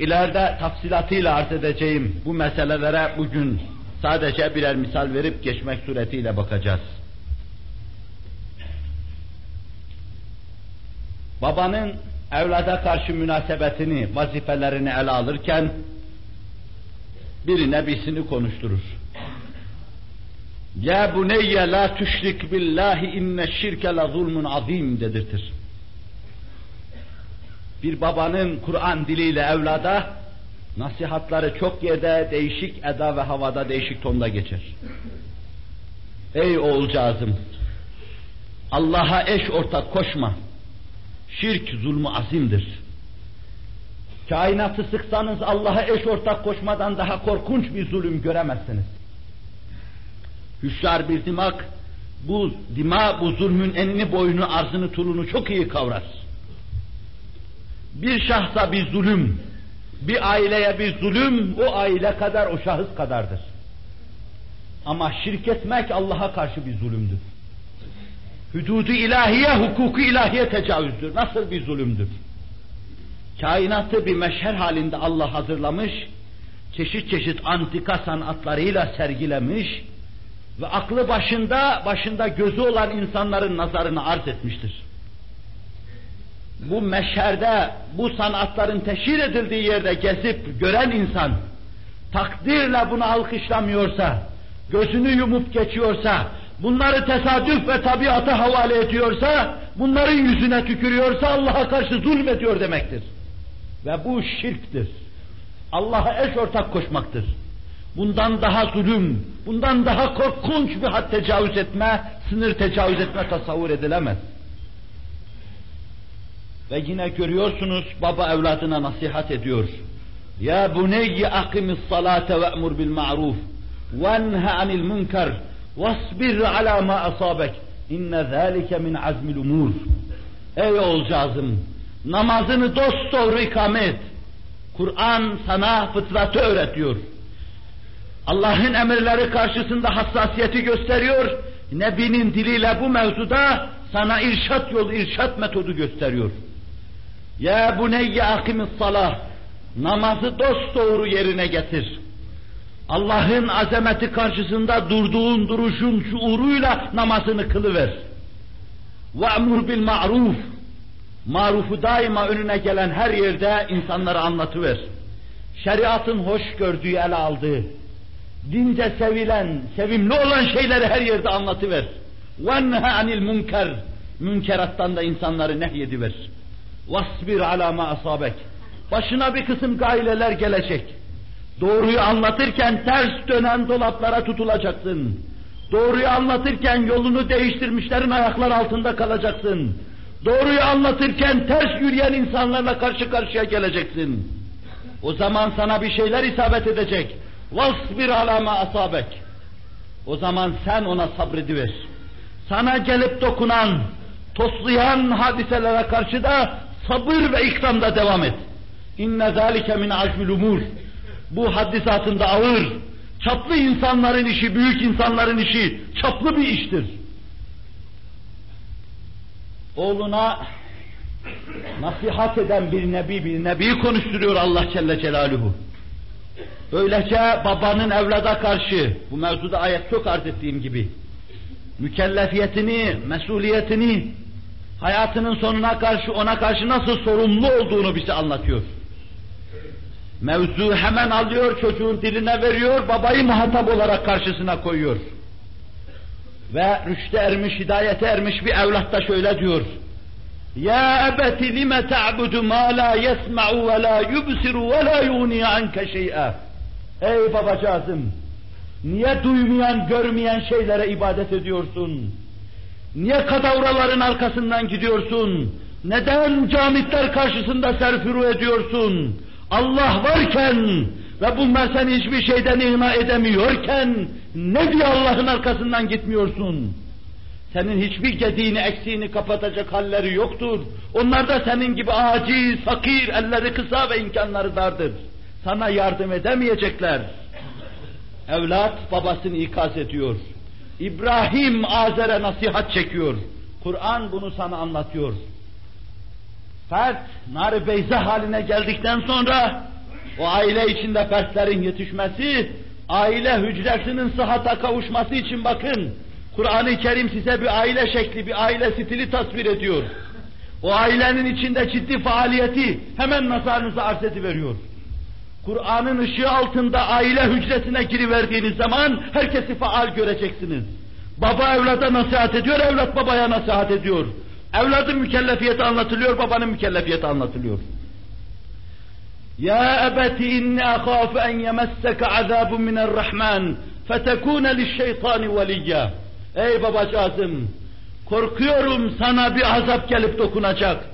İleride tafsilatıyla arz edeceğim bu meselelere bugün sadece birer misal verip geçmek suretiyle bakacağız. Babanın evlada karşı münasebetini, vazifelerini ele alırken bir nebisini konuşturur. Ya buneyye la tüşrik billahi inne şirke la zulmun azim dedirtir. Bir babanın Kur'an diliyle evlada nasihatları çok yerde değişik eda ve havada değişik tonda geçer. Ey oğulcağızım! Allah'a eş ortak koşma. Şirk zulmü azimdir. Kainatı sıksanız Allah'a eş ortak koşmadan daha korkunç bir zulüm göremezsiniz. Hüşyar bir dimak, bu dima, bu zulmün enini, boyunu, arzını, tulunu çok iyi kavrar. Bir şahsa bir zulüm, bir aileye bir zulüm, o aile kadar, o şahıs kadardır. Ama şirk etmek Allah'a karşı bir zulümdür. Hududu ilahiye, hukuku ilahiye tecavüzdür. Nasıl bir zulümdür? Kainatı bir meşher halinde Allah hazırlamış, çeşit çeşit antika sanatlarıyla sergilemiş ve aklı başında, başında gözü olan insanların nazarını arz etmiştir. Bu meşherde, bu sanatların teşhir edildiği yerde gezip gören insan, takdirle bunu alkışlamıyorsa, gözünü yumup geçiyorsa, bunları tesadüf ve tabiata havale ediyorsa, bunların yüzüne tükürüyorsa Allah'a karşı zulmediyor demektir. Ve bu şirktir. Allah'a eş ortak koşmaktır. Bundan daha zulüm, bundan daha korkunç bir had tecavüz etme, sınır tecavüz etme tasavvur edilemez. Ve yine görüyorsunuz baba evladına nasihat ediyor. Ya buneyyi akimis salate ve emur bil ma'ruf ve nha anil münker vasbir ala ma asabek inne zâlike min azmil umur. Ey oğulcağızım namazını dosdoğru ikame et. Kur'an sana fıtratı öğretiyor. Allah'ın emirleri karşısında hassasiyeti gösteriyor. Nebinin diliyle bu mevzuda sana irşat yolu, irşat metodu gösteriyor. Ya buneyye akimis salah. Namazı dosdoğru yerine getir. Allah'ın azameti karşısında durduğun duruşun şuuruyla namazını kılıver. Ve emur bil ma'ruf. Marufu daima önüne gelen her yerde insanlara anlatıver. Şeriatın hoş gördüğü, ele aldığı, dince sevilen, sevimli olan şeyleri her yerde anlatıver. وَنْهَ anil münker. Münkerattan da insanları nehyediver. Vasbir ala ma asabek. Başına bir kısım gaileler gelecek. Doğruyu anlatırken ters dönen dolaplara tutulacaksın. Doğruyu anlatırken yolunu değiştirmişlerin ayaklar altında kalacaksın. Doğruyu anlatırken ters yürüyen insanlarla karşı karşıya geleceksin. O zaman sana bir şeyler isabet edecek. Vasbir ala ma asabek. O zaman sen ona sabrediver. Sana gelip dokunan, toslayan hadiselere karşı da sabır ve ikramda devam et. İnne zâlike min azmil umur. Bu haddisatında ağır, çaplı insanların işi, büyük insanların işi, çaplı bir iştir. Oğluna nasihat eden bir nebi, bir nebi konuşturuyor Allah Celle Celaluhu. Böylece babanın evlada karşı, bu mevzuda ayet çok arz ettiğim gibi, mükellefiyetini, mesuliyetini, hayatının sonuna karşı, ona karşı nasıl sorumlu olduğunu bize anlatıyor. Mevzu hemen alıyor, çocuğun diline veriyor, babayı muhatap olarak karşısına koyuyor. Ve rüşte ermiş, hidayete ermiş bir evlat da şöyle diyor. Ya ebeti lime ta'budu ma la yesma'u ve la yubsiru ve la yugni anke şey'a. Ey babacığızım, niye duymayan, görmeyen şeylere ibadet ediyorsun? Niye kadavraların arkasından gidiyorsun? Neden camitler karşısında serfuru ediyorsun? Allah varken ve bunlar seni hiçbir şeyden ihna edemiyorken ne diye Allah'ın arkasından gitmiyorsun? Senin hiçbir gediğini, eksiğini kapatacak halleri yoktur. Onlar da senin gibi aciz, fakir, elleri kısa ve imkanları dardır. Sana yardım edemeyecekler. Evlat babasını ikaz ediyor. İbrahim Azer'e nasihat çekiyor. Kur'an bunu sana anlatıyor. Fert, nar beyza haline geldikten sonra o aile içinde fertlerin yetişmesi, aile hücresinin sıhhata kavuşması için bakın, Kur'an-ı Kerim size bir aile şekli, bir aile stili tasvir ediyor. O ailenin içinde ciddi faaliyeti hemen nazarınıza arz ediveriyor. Kur'an'ın ışığı altında aile hücresine giriverdiğiniz zaman herkesi faal göreceksiniz. Baba evlada nasihat ediyor, evlat babaya nasihat ediyor. Evladın mükellefiyeti anlatılıyor, babanın mükellefiyeti anlatılıyor. Ya ebeti inni ahâfu en yemesseke azâbun mine'r-Rahman fetekûne li'ş-şeytâni veliyya. Ey babacığızım, korkuyorum sana bir azap gelip dokunacak.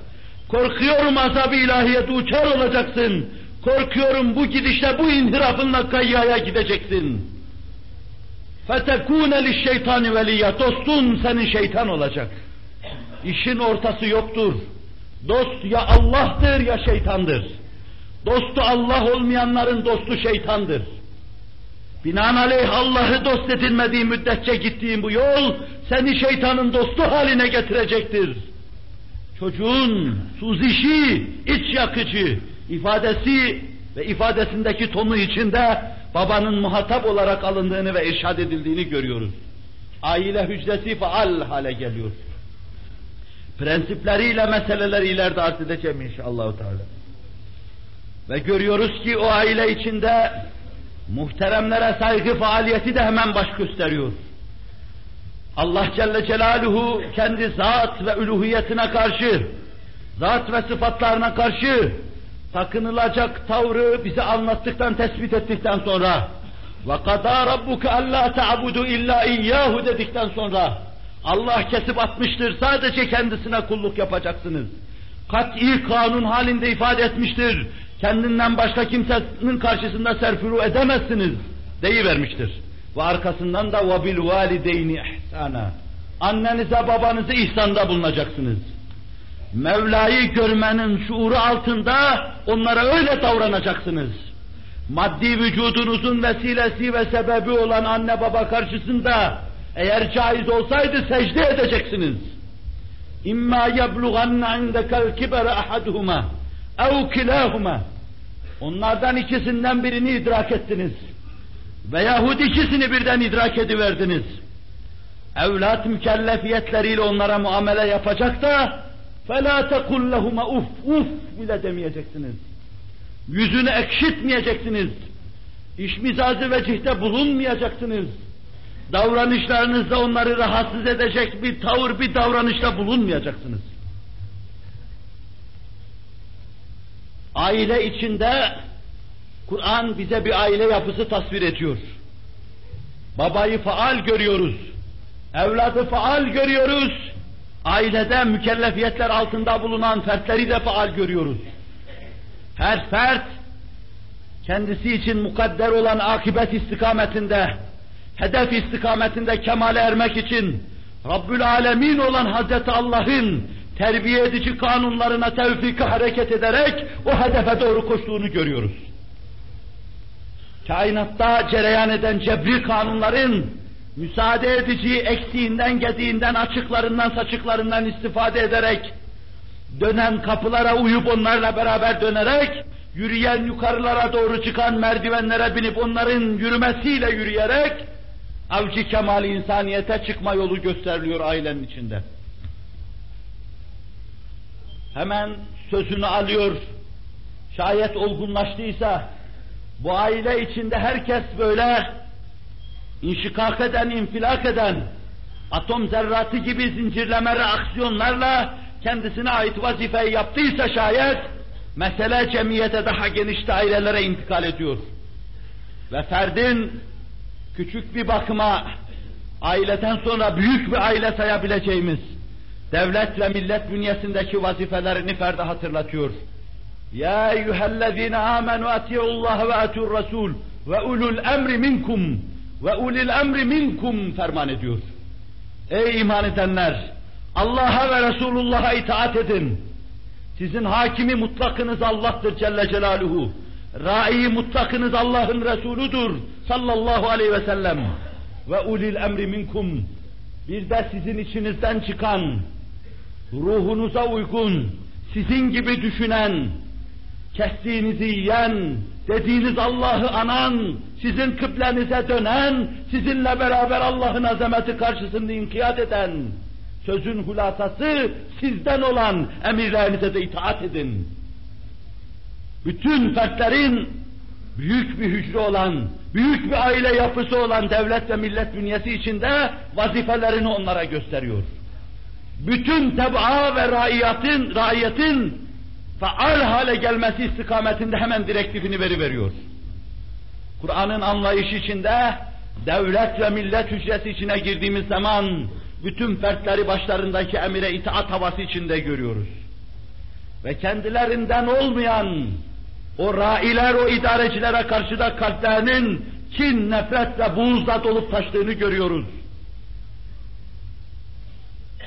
Korkuyorum azab-ı ilahiyete uçar olacaksın. Korkuyorum bu gidişle, bu inhirafınla kayyaya gideceksin. فَتَكُونَ لِلشَّيْطَانِ وَلِيَّ Dostun senin şeytan olacak. İşin ortası yoktur. Dost ya Allah'tır ya şeytandır. Dostu Allah olmayanların dostu şeytandır. Binaenaleyh Allah'ı dost edinmediği müddetçe gittiğin bu yol seni şeytanın dostu haline getirecektir. Çocuğun suzişi, iç yakıcı ifadesi ve ifadesindeki tonu içinde babanın muhatap olarak alındığını ve irşad edildiğini görüyoruz. Aile hücresi faal hale geliyor. Prensipleriyle meseleleri ileride arz edeceğim inşallah. Teala. Ve görüyoruz ki o aile içinde muhteremlere saygı faaliyeti de hemen baş gösteriyor. Allah Celle Celaluhu kendi zat ve üluhiyetine karşı, zat ve sıfatlarına karşı takınılacak tavrı bize anlattıktan, tespit ettikten sonra وَقَدَى رَبُّكَ أَلَّا تَعْبُدُ illa اِيَّاهُ dedikten sonra Allah kesip atmıştır, sadece kendisine kulluk yapacaksınız. Kat'i kanun halinde ifade etmiştir. Kendinden başka kimsenin karşısında serfuru edemezsiniz deyivermiştir. Ve arkasından da وَبِالْ وَالِدَيْنِ اِحْسَانًا Annenize babanızı ihsanda bulunacaksınız. Mevla'yı görmenin şuuru altında onlara öyle davranacaksınız. Maddi vücudunuzun vesilesi ve sebebi olan anne baba karşısında eğer caiz olsaydı secde edeceksiniz. İmma yeblughanna indekel kibere ahaduhuma ev kilahuma Onlardan ikisinden birini idrak ettiniz. Veyahut ikisini birden idrak ediverdiniz. Evlat mükellefiyetleriyle onlara muamele yapacak da فَلَا تَقُلْ لَهُمَا uf uf bile demeyeceksiniz. Yüzünü ekşitmeyeceksiniz. İşmizazı ve cihde bulunmayacaksınız. Davranışlarınızda onları rahatsız edecek bir tavır, bir davranışta bulunmayacaksınız. Aile içinde Kur'an bize bir aile yapısı tasvir ediyor. Babayı faal görüyoruz. Evladı faal görüyoruz. Ailede mükellefiyetler altında bulunan fertleri de faal görüyoruz. Her fert kendisi için mukadder olan akibet istikametinde, hedef istikametinde kemale ermek için Rabbül Alemin olan Hazreti Allah'ın terbiye edici kanunlarına tevfik hareket ederek o hedefe doğru koştuğunu görüyoruz. Kainatta cereyan eden cebri kanunların müsaade edici eksiğinden, gediğinden, açıklarından, saçıklarından istifade ederek dönen kapılara uyup onlarla beraber dönerek yürüyen yukarılara doğru çıkan merdivenlere binip onların yürümesiyle yürüyerek avcı kemal insaniyete çıkma yolu gösteriliyor ailenin içinde hemen sözünü alıyor. Şayet olgunlaştıysa bu aile içinde herkes böyle inşikak eden, infilak eden, atom zerratı gibi zincirleme reaksiyonlarla kendisine ait vazifeyi yaptıysa şayet, mesele cemiyete daha geniş dairelere intikal ediyor. Ve ferdin küçük bir bakıma aileden sonra büyük bir aile sayabileceğimiz devlet ve millet bünyesindeki vazifelerini ferde hatırlatıyor. Ya eyyühellezine amenu ati'ullaha ve ati'ur rasul ve ulul emri minkum ve ulil emri minkum ferman ediyor. Ey iman edenler! Allah'a ve Resulullah'a itaat edin. Sizin hakimi mutlakınız Allah'tır Celle Celaluhu. Rai mutlakınız Allah'ın Resuludur sallallahu aleyhi ve sellem. Ve ulil emri minkum. Bir de sizin içinizden çıkan, ruhunuza uygun, sizin gibi düşünen, kestiğinizi yiyen, dediğiniz Allah'ı anan, sizin kıblenize dönen, sizinle beraber Allah'ın azameti karşısında inkiyat eden, sözün hulasası sizden olan emirlerinize de itaat edin. Bütün fertlerin büyük bir hücre olan, büyük bir aile yapısı olan devlet ve millet bünyesi içinde vazifelerini onlara gösteriyor bütün tebaa ve raiyetin, raiyetin faal hale gelmesi istikametinde hemen direktifini veri veriyor. Kur'an'ın anlayışı içinde devlet ve millet hücresi içine girdiğimiz zaman bütün fertleri başlarındaki emire itaat havası içinde görüyoruz. Ve kendilerinden olmayan o railer, o idarecilere karşı da kalplerinin kin, nefret ve buğzla dolup taştığını görüyoruz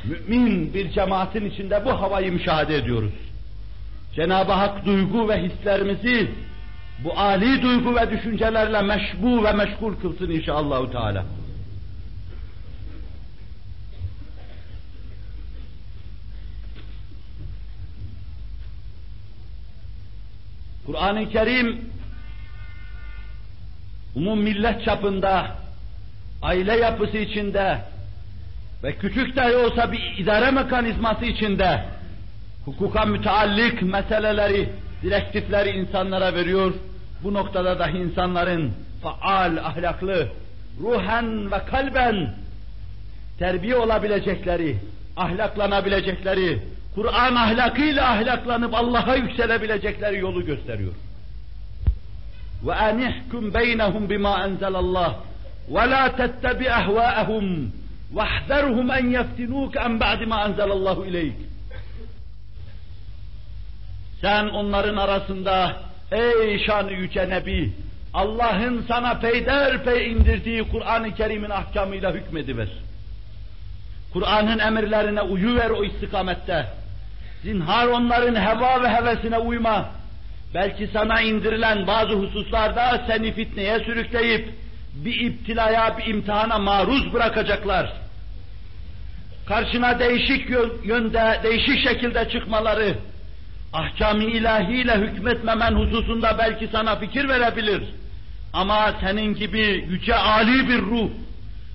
mümin bir cemaatin içinde bu havayı müşahede ediyoruz. Cenab-ı Hak duygu ve hislerimizi bu âli duygu ve düşüncelerle meşbu ve meşgul kılsın inşallahü teala. Kur'an-ı Kerim umum millet çapında aile yapısı içinde ve küçük dahi olsa bir idare mekanizması içinde hukuka müteallik meseleleri, direktifleri insanlara veriyor. Bu noktada dahi insanların faal, ahlaklı, ruhen ve kalben terbiye olabilecekleri, ahlaklanabilecekleri, Kur'an ahlakıyla ahlaklanıp Allah'a yükselebilecekleri yolu gösteriyor. Ve anihkum beynehum bima enzelallah ve la tettebi ehvaehum vahzerhum en yeftinuk en ba'di ma enzelallahu ileyk. Sen onların arasında ey şan yüce Nebi Allah'ın sana peyderpey indirdiği Kur'an-ı Kerim'in ahkamıyla hükmediver. Kur'an'ın emirlerine uyuver o istikamette. Zinhar onların heva ve hevesine uyma. Belki sana indirilen bazı hususlarda seni fitneye sürükleyip bir iptilaya, bir imtihana maruz bırakacaklar. Karşına değişik yönde, değişik şekilde çıkmaları, ahkam-ı ilahiyle hükmetmemen hususunda belki sana fikir verebilir. Ama senin gibi yüce âli bir ruh,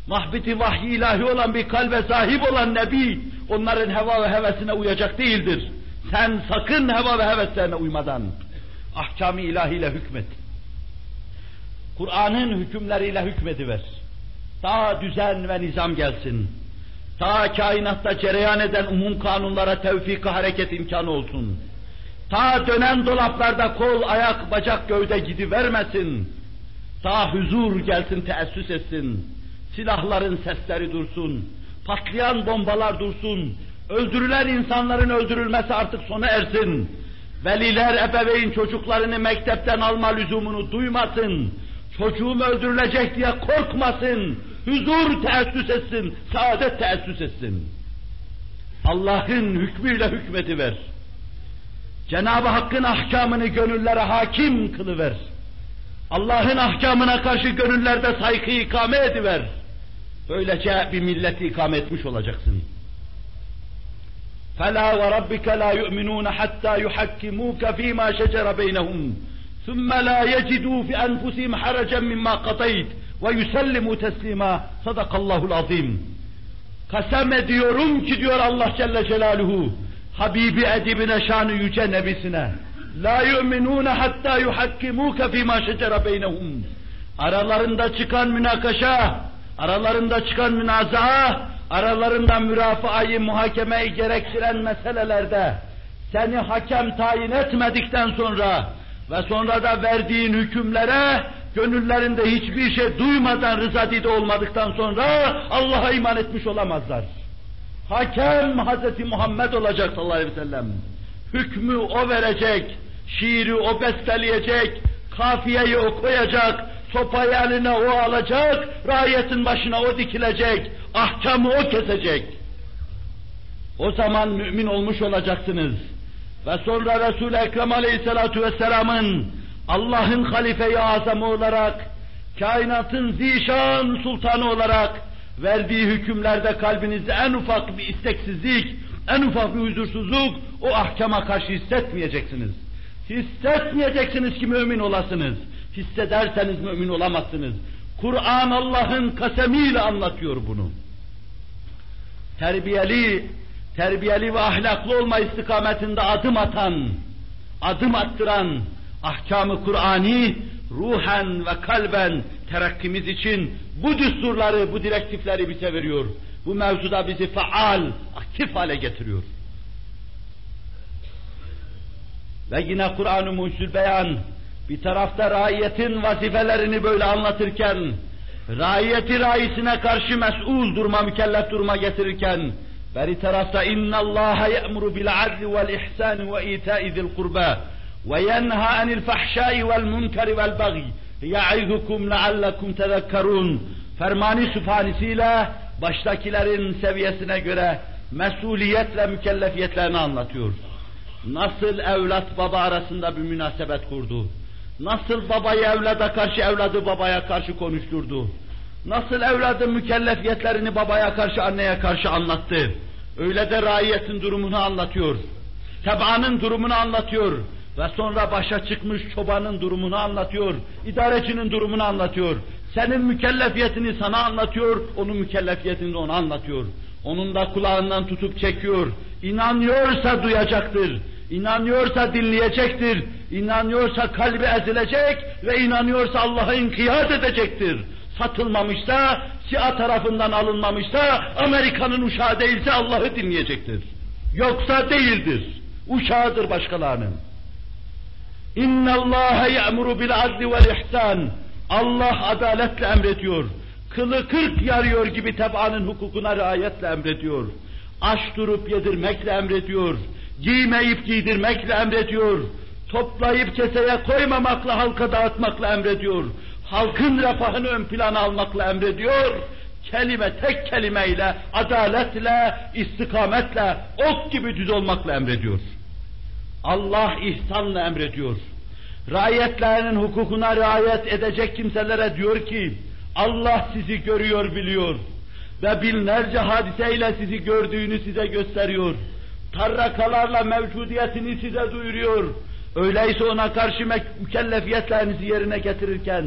mahbiti vahyi ilahi olan bir kalbe sahip olan Nebi, onların heva ve hevesine uyacak değildir. Sen sakın heva ve heveslerine uymadan ahkam-ı ilahiyle hükmet. Kur'an'ın hükümleriyle hükmediver. Ta düzen ve nizam gelsin. Ta kainatta cereyan eden umum kanunlara tevfik hareket imkanı olsun. Ta dönen dolaplarda kol, ayak, bacak, gövde gidivermesin. Ta huzur gelsin, teessüs etsin. Silahların sesleri dursun. Patlayan bombalar dursun. Öldürülen insanların öldürülmesi artık sona ersin. Veliler, ebeveyn çocuklarını mektepten alma lüzumunu duymasın. Çocuğum öldürülecek diye korkmasın. Huzur teessüs etsin, saadet teessüs etsin. Allah'ın hükmüyle hükmediver. Cenab-ı Hakk'ın ahkamını gönüllere hakim kılıver. Allah'ın ahkamına karşı gönüllerde saygı ikame ediver. Böylece bir milleti ikame etmiş olacaksın. فَلَا وَرَبِّكَ لَا يُؤْمِنُونَ حَتَّى يُحَكِّمُوكَ ف۪ي مَا شَجَرَ بَيْنَهُمْ ثُمَّ لَا يَجِدُوا فِي أَنْفُسِهِمْ حَرَجًا مِمَّا قَضَيْتَ وَيُسَلِّمُوا تَسْلِيمًا صَدَقَ اللّٰهُ الْعَظِيمُ Kasem ediyorum ki diyor Allah Celle Celaluhu, Habibi edibine şanı yüce nebisine, La yu'minun hatta yuhakkimuke fîmâ şecere beynehum. Aralarında çıkan münakaşa, aralarında çıkan münazaa, aralarında mürafaayı, muhakemeyi gerektiren meselelerde seni hakem tayin etmedikten sonra ve sonra da verdiğin hükümlere gönüllerinde hiçbir şey duymadan rızadide olmadıktan sonra Allah'a iman etmiş olamazlar. Hakem Hazreti Muhammed olacak sallallahu aleyhi ve sellem. Hükmü o verecek, şiiri o besteleyecek, kafiyeyi o koyacak, sopayı eline o alacak, rahiyetin başına o dikilecek, ahkamı o kesecek. O zaman mümin olmuş olacaksınız. Ve sonra Resul-i Ekrem Aleyhisselatü Vesselam'ın Allah'ın halife-i azamı olarak, kainatın zişan sultanı olarak verdiği hükümlerde kalbinizde en ufak bir isteksizlik, en ufak bir huzursuzluk o ahkama karşı hissetmeyeceksiniz. Hissetmeyeceksiniz ki mümin olasınız. Hissederseniz mümin olamazsınız. Kur'an Allah'ın kasemiyle anlatıyor bunu. Terbiyeli, terbiyeli ve ahlaklı olma istikametinde adım atan, adım attıran ahkamı Kur'ani ruhen ve kalben terakkimiz için bu düsturları, bu direktifleri bize veriyor. Bu mevzuda bizi faal, aktif hale getiriyor. Ve yine Kur'an-ı Mucizül Beyan bir tarafta raiyetin vazifelerini böyle anlatırken, raiyeti raisine karşı mesul durma, mükellef durma getirirken, beri tarafta inna Allah ya'muru bil adli vel ihsan ve ita'i zil kurba fahşai vel munkari vel bagi ya'izukum leallekum tezekkerun fermani sübhanesiyle baştakilerin seviyesine göre mesuliyetle mükellefiyetlerini anlatıyor. Nasıl evlat baba arasında bir münasebet kurdu? Nasıl babayı evlada karşı evladı babaya karşı konuşturdu. Nasıl evladın mükellefiyetlerini babaya karşı anneye karşı anlattı. Öyle de raiyetin durumunu anlatıyor. Tebaanın durumunu anlatıyor. Ve sonra başa çıkmış çobanın durumunu anlatıyor. İdarecinin durumunu anlatıyor. Senin mükellefiyetini sana anlatıyor, onun mükellefiyetini de ona anlatıyor. Onun da kulağından tutup çekiyor. İnanıyorsa duyacaktır. İnanıyorsa dinleyecektir. İnanıyorsa kalbi ezilecek ve inanıyorsa Allah'a inkiyat edecektir. Satılmamışsa, Siyah tarafından alınmamışsa, Amerika'nın uşağı değilse Allah'ı dinleyecektir. Yoksa değildir. Uşağıdır başkalarının. Ya'muru bil adli vel ihsan. Allah adaletle emrediyor. Kılı kırk yarıyor gibi tebaanın hukukuna riayetle emrediyor. Aç durup yedirmekle emrediyor. Giymeyip giydirmekle emrediyor. Toplayıp keseye koymamakla halka dağıtmakla emrediyor. Halkın refahını ön plana almakla emrediyor. Kelime tek kelimeyle, adaletle, istikametle, ok gibi düz olmakla emrediyor. Allah ihsanla emrediyor. Raiyetlerinin hukukuna riayet edecek kimselere diyor ki, Allah sizi görüyor, biliyor ve binlerce hadiseyle sizi gördüğünü size gösteriyor. Tarrakalarla mevcudiyetini size duyuruyor. Öyleyse ona karşı mükellefiyetlerinizi yerine getirirken,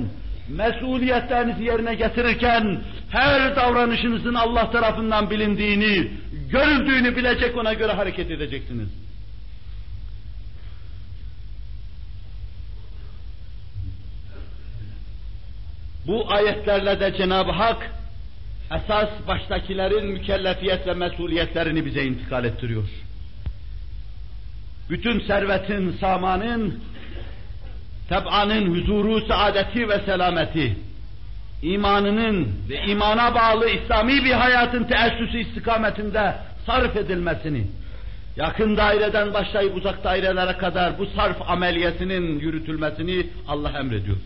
mesuliyetlerinizi yerine getirirken, her davranışınızın Allah tarafından bilindiğini, görüldüğünü bilecek ona göre hareket edeceksiniz. Bu ayetlerle de Cenab-ı Hak esas baştakilerin mükellefiyet ve mesuliyetlerini bize intikal ettiriyor. Bütün servetin, samanın, teb'anın huzuru, saadeti ve selameti, imanının ve imana bağlı İslami bir hayatın teessüsü istikametinde sarf edilmesini, yakın daireden başlayıp uzak dairelere kadar bu sarf ameliyesinin yürütülmesini Allah emrediyor.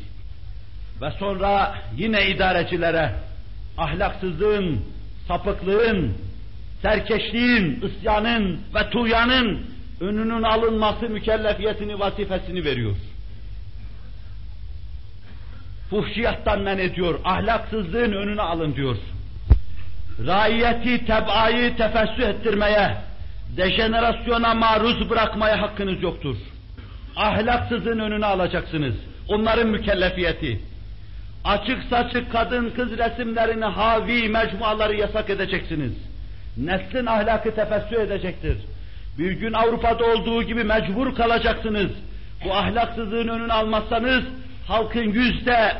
Ve sonra yine idarecilere ahlaksızlığın, sapıklığın, serkeşliğin, isyanın ve tuğyanın önünün alınması mükellefiyetini, vazifesini veriyor. Fuhşiyattan men ediyor, ahlaksızlığın önüne alın diyor. Raiyeti, teb'ayı tefessüh ettirmeye, dejenerasyona maruz bırakmaya hakkınız yoktur. Ahlaksızın önüne alacaksınız. Onların mükellefiyeti açık saçık kadın kız resimlerini havi mecmuaları yasak edeceksiniz. Neslin ahlakı tefessü edecektir. Bir gün Avrupa'da olduğu gibi mecbur kalacaksınız. Bu ahlaksızlığın önünü almazsanız halkın yüzde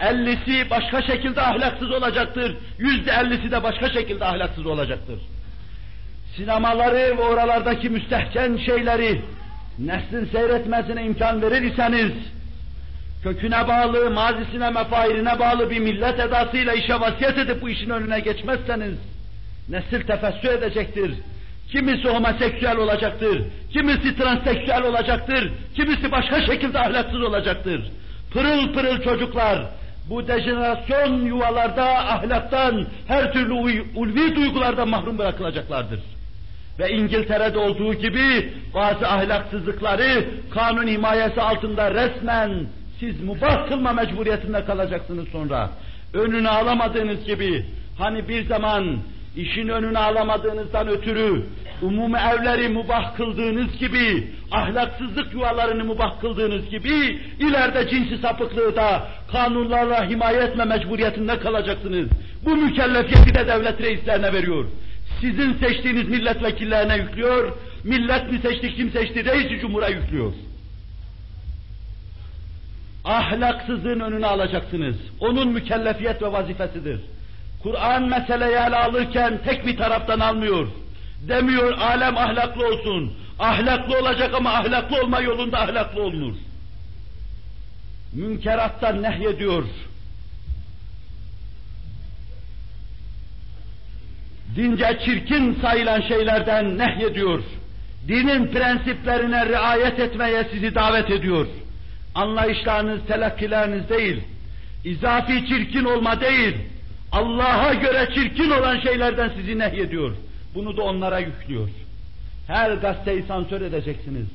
ellisi başka şekilde ahlaksız olacaktır. Yüzde ellisi de başka şekilde ahlaksız olacaktır. Sinemaları ve oralardaki müstehcen şeyleri neslin seyretmesine imkan verir iseniz köküne bağlı, mazisine, mefairine bağlı bir millet edasıyla işe vasiyet edip bu işin önüne geçmezseniz, nesil tefessü edecektir. Kimisi homoseksüel olacaktır, kimisi transseksüel olacaktır, kimisi başka şekilde ahlaksız olacaktır. Pırıl pırıl çocuklar, bu dejenerasyon yuvalarda ahlaktan, her türlü ulvi duygulardan mahrum bırakılacaklardır. Ve İngiltere'de olduğu gibi bazı ahlaksızlıkları kanun himayesi altında resmen siz mubah kılma mecburiyetinde kalacaksınız sonra. Önünü alamadığınız gibi, hani bir zaman işin önünü alamadığınızdan ötürü umumi evleri mubah kıldığınız gibi, ahlaksızlık yuvalarını mubah kıldığınız gibi, ileride cinsi sapıklığı da kanunlarla himaye etme mecburiyetinde kalacaksınız. Bu mükellefiyeti de devlet reislerine veriyor. Sizin seçtiğiniz milletvekillerine yüklüyor, millet mi seçti, kim seçti, reis cumhura yüklüyor ahlaksızlığın önüne alacaksınız. Onun mükellefiyet ve vazifesidir. Kur'an meseleyi ele alırken tek bir taraftan almıyor. Demiyor alem ahlaklı olsun. Ahlaklı olacak ama ahlaklı olma yolunda ahlaklı olunur. Münkerattan nehyediyor. Dince çirkin sayılan şeylerden nehyediyor. Dinin prensiplerine riayet etmeye sizi davet ediyor anlayışlarınız, telakkileriniz değil, izafi çirkin olma değil, Allah'a göre çirkin olan şeylerden sizi nehyediyor. Bunu da onlara yüklüyor. Her gazeteyi sansür edeceksiniz.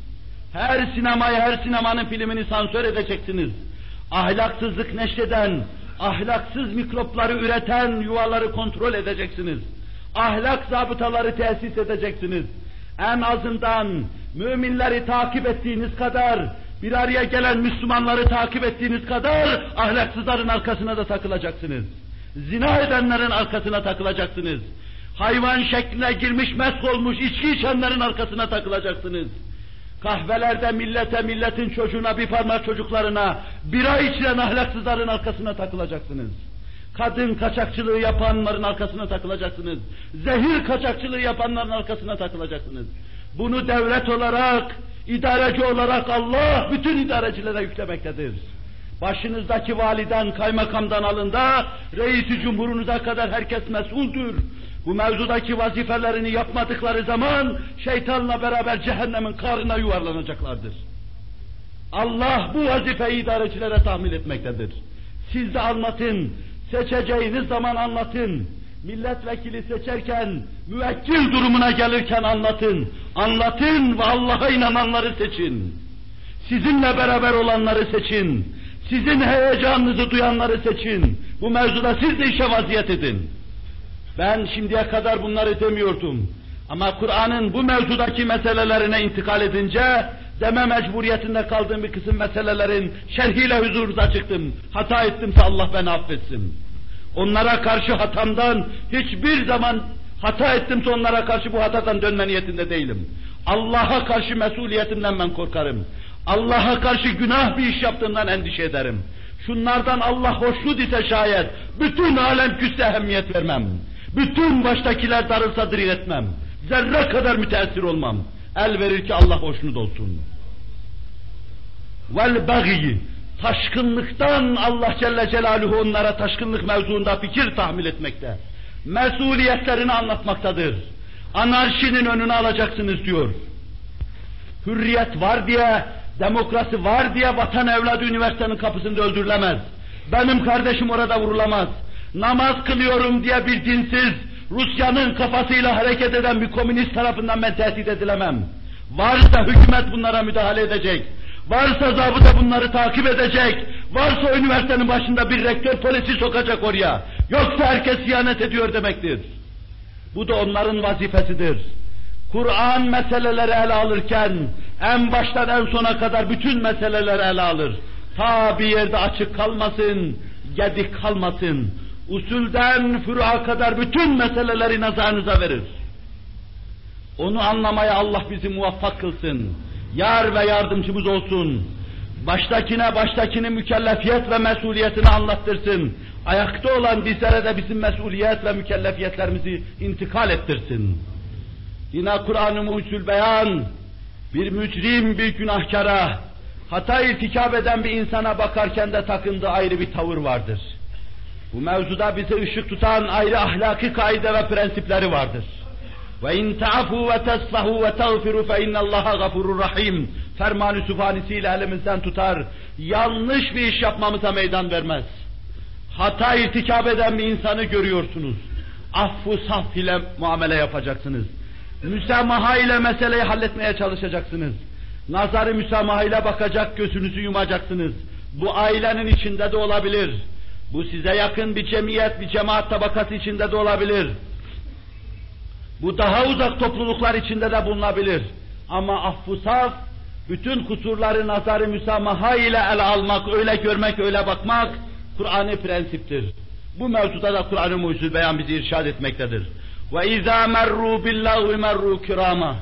Her sinemayı, her sinemanın filmini sansür edeceksiniz. Ahlaksızlık neşreden, ahlaksız mikropları üreten yuvaları kontrol edeceksiniz. Ahlak zabıtaları tesis edeceksiniz. En azından müminleri takip ettiğiniz kadar, bir araya gelen Müslümanları takip ettiğiniz kadar ahlaksızların arkasına da takılacaksınız. Zina edenlerin arkasına takılacaksınız. Hayvan şekline girmiş, mesk olmuş, içki içenlerin arkasına takılacaksınız. Kahvelerde millete, milletin çocuğuna, bir parmak çocuklarına, bira içilen ahlaksızların arkasına takılacaksınız. Kadın kaçakçılığı yapanların arkasına takılacaksınız. Zehir kaçakçılığı yapanların arkasına takılacaksınız. Bunu devlet olarak, idareci olarak Allah bütün idarecilere yüklemektedir. Başınızdaki validen, kaymakamdan alın da reisi cumhurunuza kadar herkes mesuldür. Bu mevzudaki vazifelerini yapmadıkları zaman şeytanla beraber cehennemin karına yuvarlanacaklardır. Allah bu vazifeyi idarecilere tahmin etmektedir. Siz de anlatın, seçeceğiniz zaman anlatın. Milletvekili seçerken, müvekkil durumuna gelirken anlatın. Anlatın ve Allah'a inananları seçin. Sizinle beraber olanları seçin. Sizin heyecanınızı duyanları seçin. Bu mevzuda siz de işe vaziyet edin. Ben şimdiye kadar bunları demiyordum. Ama Kur'an'ın bu mevzudaki meselelerine intikal edince deme mecburiyetinde kaldığım bir kısım meselelerin şerhiyle huzurunuza çıktım. Hata ettimse Allah beni affetsin. Onlara karşı hatamdan hiçbir zaman hata ettimse onlara karşı bu hatadan dönme niyetinde değilim. Allah'a karşı mesuliyetimden ben korkarım. Allah'a karşı günah bir iş yaptığından endişe ederim. Şunlardan Allah hoşnut ise şayet bütün alem küsse ehemmiyet vermem. Bütün baştakiler darılsa diri etmem. Zerre kadar müteessir olmam. El verir ki Allah hoşnut olsun. Vel bagi taşkınlıktan Allah Celle Celaluhu onlara taşkınlık mevzuunda fikir tahmil etmekte. Mesuliyetlerini anlatmaktadır. Anarşinin önünü alacaksınız diyor. Hürriyet var diye, demokrasi var diye vatan evladı üniversitenin kapısında öldürülemez. Benim kardeşim orada vurulamaz. Namaz kılıyorum diye bir dinsiz, Rusya'nın kafasıyla hareket eden bir komünist tarafından ben tehdit edilemem. Varsa hükümet bunlara müdahale edecek. Varsa zabıta bunları takip edecek. Varsa üniversitenin başında bir rektör polisi sokacak oraya. Yoksa herkes ihanet ediyor demektir. Bu da onların vazifesidir. Kur'an meseleleri ele alırken en baştan en sona kadar bütün meseleleri ele alır. Ta bir yerde açık kalmasın, gedik kalmasın. Usulden furu'a kadar bütün meseleleri nazarınıza verir. Onu anlamaya Allah bizi muvaffak kılsın. Yar ve yardımcımız olsun. Baştakine baştakinin mükellefiyet ve mesuliyetini anlattırsın. Ayakta olan bizlere de bizim mesuliyet ve mükellefiyetlerimizi intikal ettirsin. Yine Kur'an-ı Mucizül Beyan bir mücrim bir günahkara hata irtikap eden bir insana bakarken de takındığı ayrı bir tavır vardır. Bu mevzuda bize ışık tutan ayrı ahlaki kaide ve prensipleri vardır. Ve tasfahu ve tağfiru fe innallaha gafurur rahim. Fermanı sübhanesiyle elimizden tutar. Yanlış bir iş yapmamıza meydan vermez. Hata irtikap eden bir insanı görüyorsunuz. Affu saf ile muamele yapacaksınız. Müsamaha ile meseleyi halletmeye çalışacaksınız. Nazarı müsamaha ile bakacak, gözünüzü yumacaksınız. Bu ailenin içinde de olabilir. Bu size yakın bir cemiyet, bir cemaat tabakası içinde de olabilir. Bu daha uzak topluluklar içinde de bulunabilir. Ama affu saf, bütün kusurları nazarı müsamaha ile ele almak, öyle görmek, öyle bakmak, Kur'an'ı prensiptir. Bu mevzuda da Kur'an-ı Mucizül Beyan bizi irşad etmektedir. Ve izâ merrû billâhu merrû kirâma.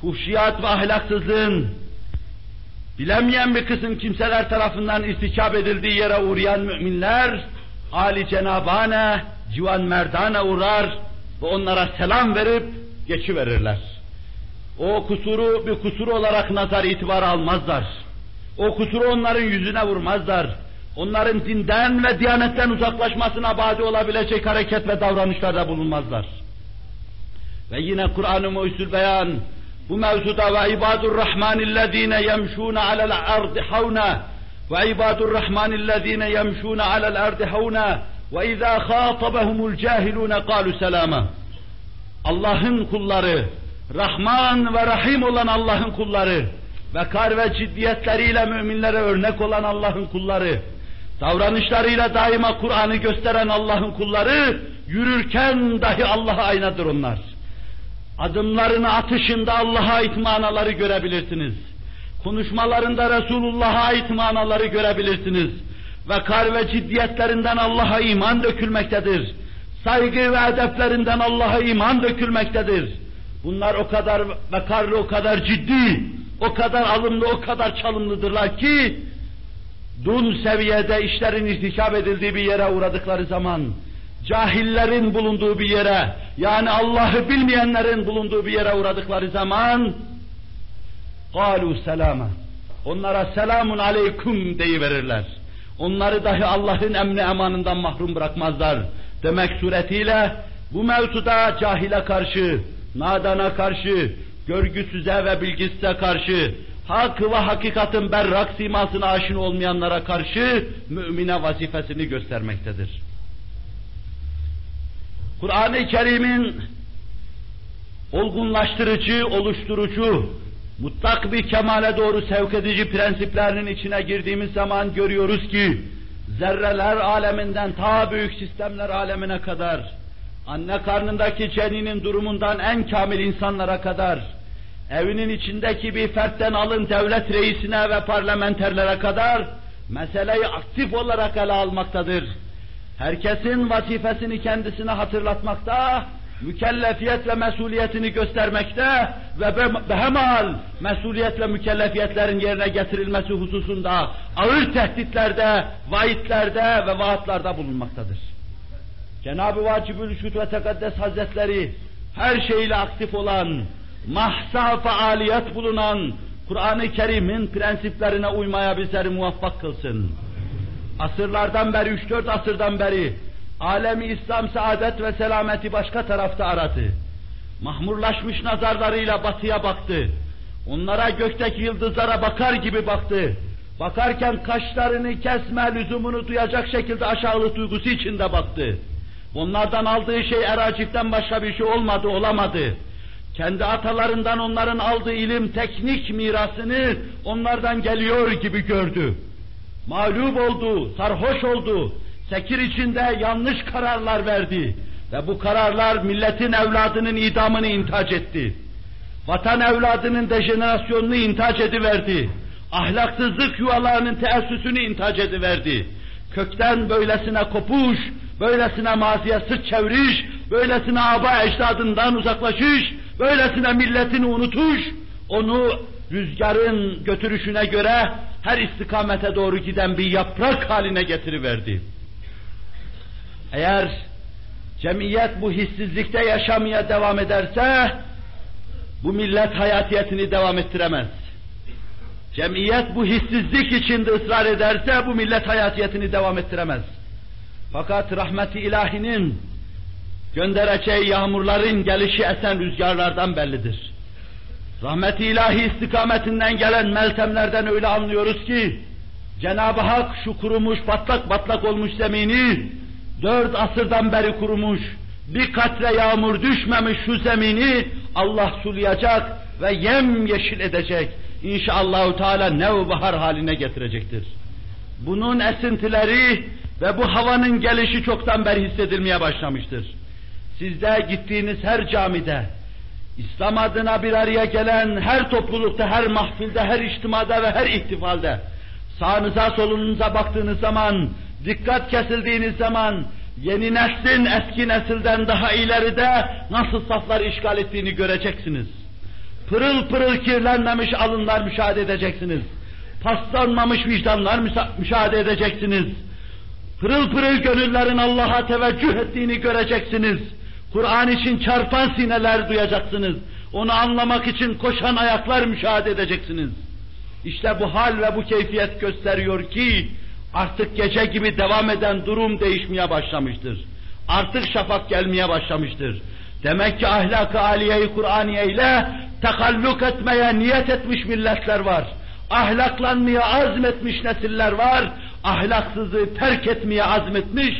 Fuhşiyat ve ahlaksızlığın bilemeyen bir kısım kimseler tarafından irtikap edildiği yere uğrayan müminler, Ali Cenabane, civan merdane uğrar ve onlara selam verip geçiverirler. O kusuru bir kusur olarak nazar itibar almazlar. O kusuru onların yüzüne vurmazlar. Onların dinden ve diyanetten uzaklaşmasına badi olabilecek hareket ve davranışlarda bulunmazlar. Ve yine Kur'an-ı Muhyüzül Beyan bu mevzuda ve ibadur rahmanillezine yemşûne alel ardı havna ve ibadur rahmanillezine yemşûne alel ardı havna izâ khâtabehumul cahilûne kâlu selâma. Allah'ın kulları, Rahman ve Rahim olan Allah'ın kulları, Vekar ve ciddiyetleriyle müminlere örnek olan Allah'ın kulları, davranışlarıyla daima Kur'an'ı gösteren Allah'ın kulları, yürürken dahi Allah'a aynadır onlar. Adımlarını atışında Allah'a ait manaları görebilirsiniz. Konuşmalarında Resulullah'a ait manaları görebilirsiniz. Vekar ve ciddiyetlerinden Allah'a iman dökülmektedir. Saygı ve edeplerinden Allah'a iman dökülmektedir. Bunlar o kadar vekarlı, o kadar ciddi, o kadar alımlı, o kadar çalımlıdırlar ki, dun seviyede işlerin irtikap edildiği bir yere uğradıkları zaman, cahillerin bulunduğu bir yere, yani Allah'ı bilmeyenlerin bulunduğu bir yere uğradıkları zaman, قَالُوا selama. Onlara selamun aleyküm deyiverirler. Onları dahi Allah'ın emni emanından mahrum bırakmazlar. Demek suretiyle bu mevzuda cahile karşı, nadana karşı, görgüsüze ve bilgisize karşı, hak ve hakikatin berrak simasına aşina olmayanlara karşı mümine vazifesini göstermektedir. Kur'an-ı Kerim'in olgunlaştırıcı, oluşturucu, mutlak bir kemale doğru sevk edici prensiplerinin içine girdiğimiz zaman görüyoruz ki, zerreler aleminden ta büyük sistemler alemine kadar, anne karnındaki ceninin durumundan en kamil insanlara kadar, evinin içindeki bir fertten alın devlet reisine ve parlamenterlere kadar, meseleyi aktif olarak ele almaktadır. Herkesin vazifesini kendisine hatırlatmakta, mükellefiyet ve mesuliyetini göstermekte ve behemal mesuliyet ve mükellefiyetlerin yerine getirilmesi hususunda ağır tehditlerde, vaitlerde ve vaatlarda bulunmaktadır. Cenab-ı Vacibül ve Tekaddes Hazretleri her şeyle aktif olan, mahsa faaliyet bulunan Kur'an-ı Kerim'in prensiplerine uymaya bizleri muvaffak kılsın. Asırlardan beri, üç dört asırdan beri alemi İslam saadet ve selameti başka tarafta aradı. Mahmurlaşmış nazarlarıyla batıya baktı. Onlara gökteki yıldızlara bakar gibi baktı. Bakarken kaşlarını kesme lüzumunu duyacak şekilde aşağılık duygusu içinde baktı. Onlardan aldığı şey eracikten başka bir şey olmadı, olamadı. Kendi atalarından onların aldığı ilim, teknik mirasını onlardan geliyor gibi gördü. Mağlup oldu, sarhoş oldu, sekir içinde yanlış kararlar verdi. Ve bu kararlar milletin evladının idamını intac etti. Vatan evladının dejenerasyonunu intac ediverdi. Ahlaksızlık yuvalarının teessüsünü intac ediverdi. Kökten böylesine kopuş, böylesine maziye sırt çeviriş, böylesine aba ecdadından uzaklaşış, böylesine milletini unutuş, onu rüzgarın götürüşüne göre her istikamete doğru giden bir yaprak haline getiriverdi. Eğer cemiyet bu hissizlikte yaşamaya devam ederse, bu millet hayatiyetini devam ettiremez. Cemiyet bu hissizlik içinde ısrar ederse, bu millet hayatiyetini devam ettiremez. Fakat rahmeti ilahinin göndereceği yağmurların gelişi esen rüzgarlardan bellidir. Rahmeti ilahi istikametinden gelen meltemlerden öyle anlıyoruz ki, Cenab-ı Hak şu kurumuş, patlak patlak olmuş zemini, dört asırdan beri kurumuş, bir katre yağmur düşmemiş şu zemini Allah sulayacak ve yem yeşil edecek. İnşallahü Teala nevbahar haline getirecektir. Bunun esintileri ve bu havanın gelişi çoktan beri hissedilmeye başlamıştır. Sizde gittiğiniz her camide, İslam adına bir araya gelen her toplulukta, her mahfilde, her içtimada ve her ihtifalde, sağınıza solunuza baktığınız zaman dikkat kesildiğiniz zaman yeni neslin eski nesilden daha ileride nasıl saflar işgal ettiğini göreceksiniz. Pırıl pırıl kirlenmemiş alınlar müşahede edeceksiniz. Paslanmamış vicdanlar müşahede edeceksiniz. Pırıl pırıl gönüllerin Allah'a teveccüh ettiğini göreceksiniz. Kur'an için çarpan sineler duyacaksınız. Onu anlamak için koşan ayaklar müşahede edeceksiniz. İşte bu hal ve bu keyfiyet gösteriyor ki Artık gece gibi devam eden durum değişmeye başlamıştır. Artık şafak gelmeye başlamıştır. Demek ki ahlak-ı aliye-i Kur'aniye ile tekalluk etmeye niyet etmiş milletler var. Ahlaklanmaya azmetmiş nesiller var. Ahlaksızı terk etmeye azmetmiş,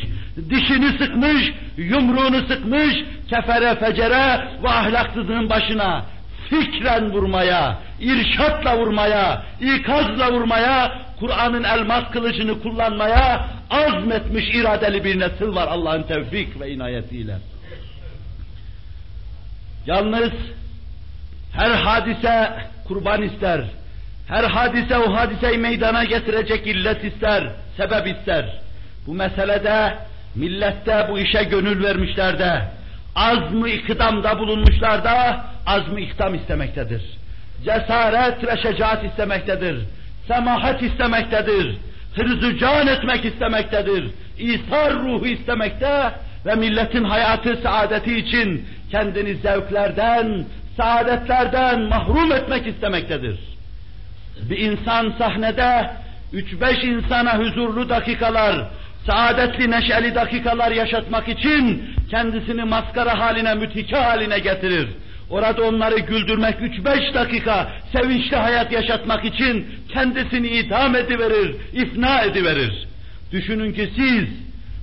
dişini sıkmış, yumruğunu sıkmış, kefere fecere ve ahlaksızlığın başına fikren vurmaya, irşatla vurmaya, ikazla vurmaya, Kur'an'ın elmas kılıcını kullanmaya azmetmiş iradeli bir nesil var Allah'ın tevfik ve inayetiyle. Yalnız her hadise kurban ister. Her hadise o hadiseyi meydana getirecek illet ister, sebep ister. Bu meselede millette bu işe gönül vermişler de, az mı ikdamda bulunmuşlar da, az mı ikdam istemektedir. Cesaret ve şecaat istemektedir. Semahat istemektedir. Hırzı can etmek istemektedir. İsar ruhu istemekte ve milletin hayatı saadeti için kendini zevklerden, saadetlerden mahrum etmek istemektedir. Bir insan sahnede üç beş insana huzurlu dakikalar, saadetli neşeli dakikalar yaşatmak için kendisini maskara haline, mütike haline getirir. Orada onları güldürmek üç beş dakika sevinçli hayat yaşatmak için kendisini idam ediverir, ifna ediverir. Düşünün ki siz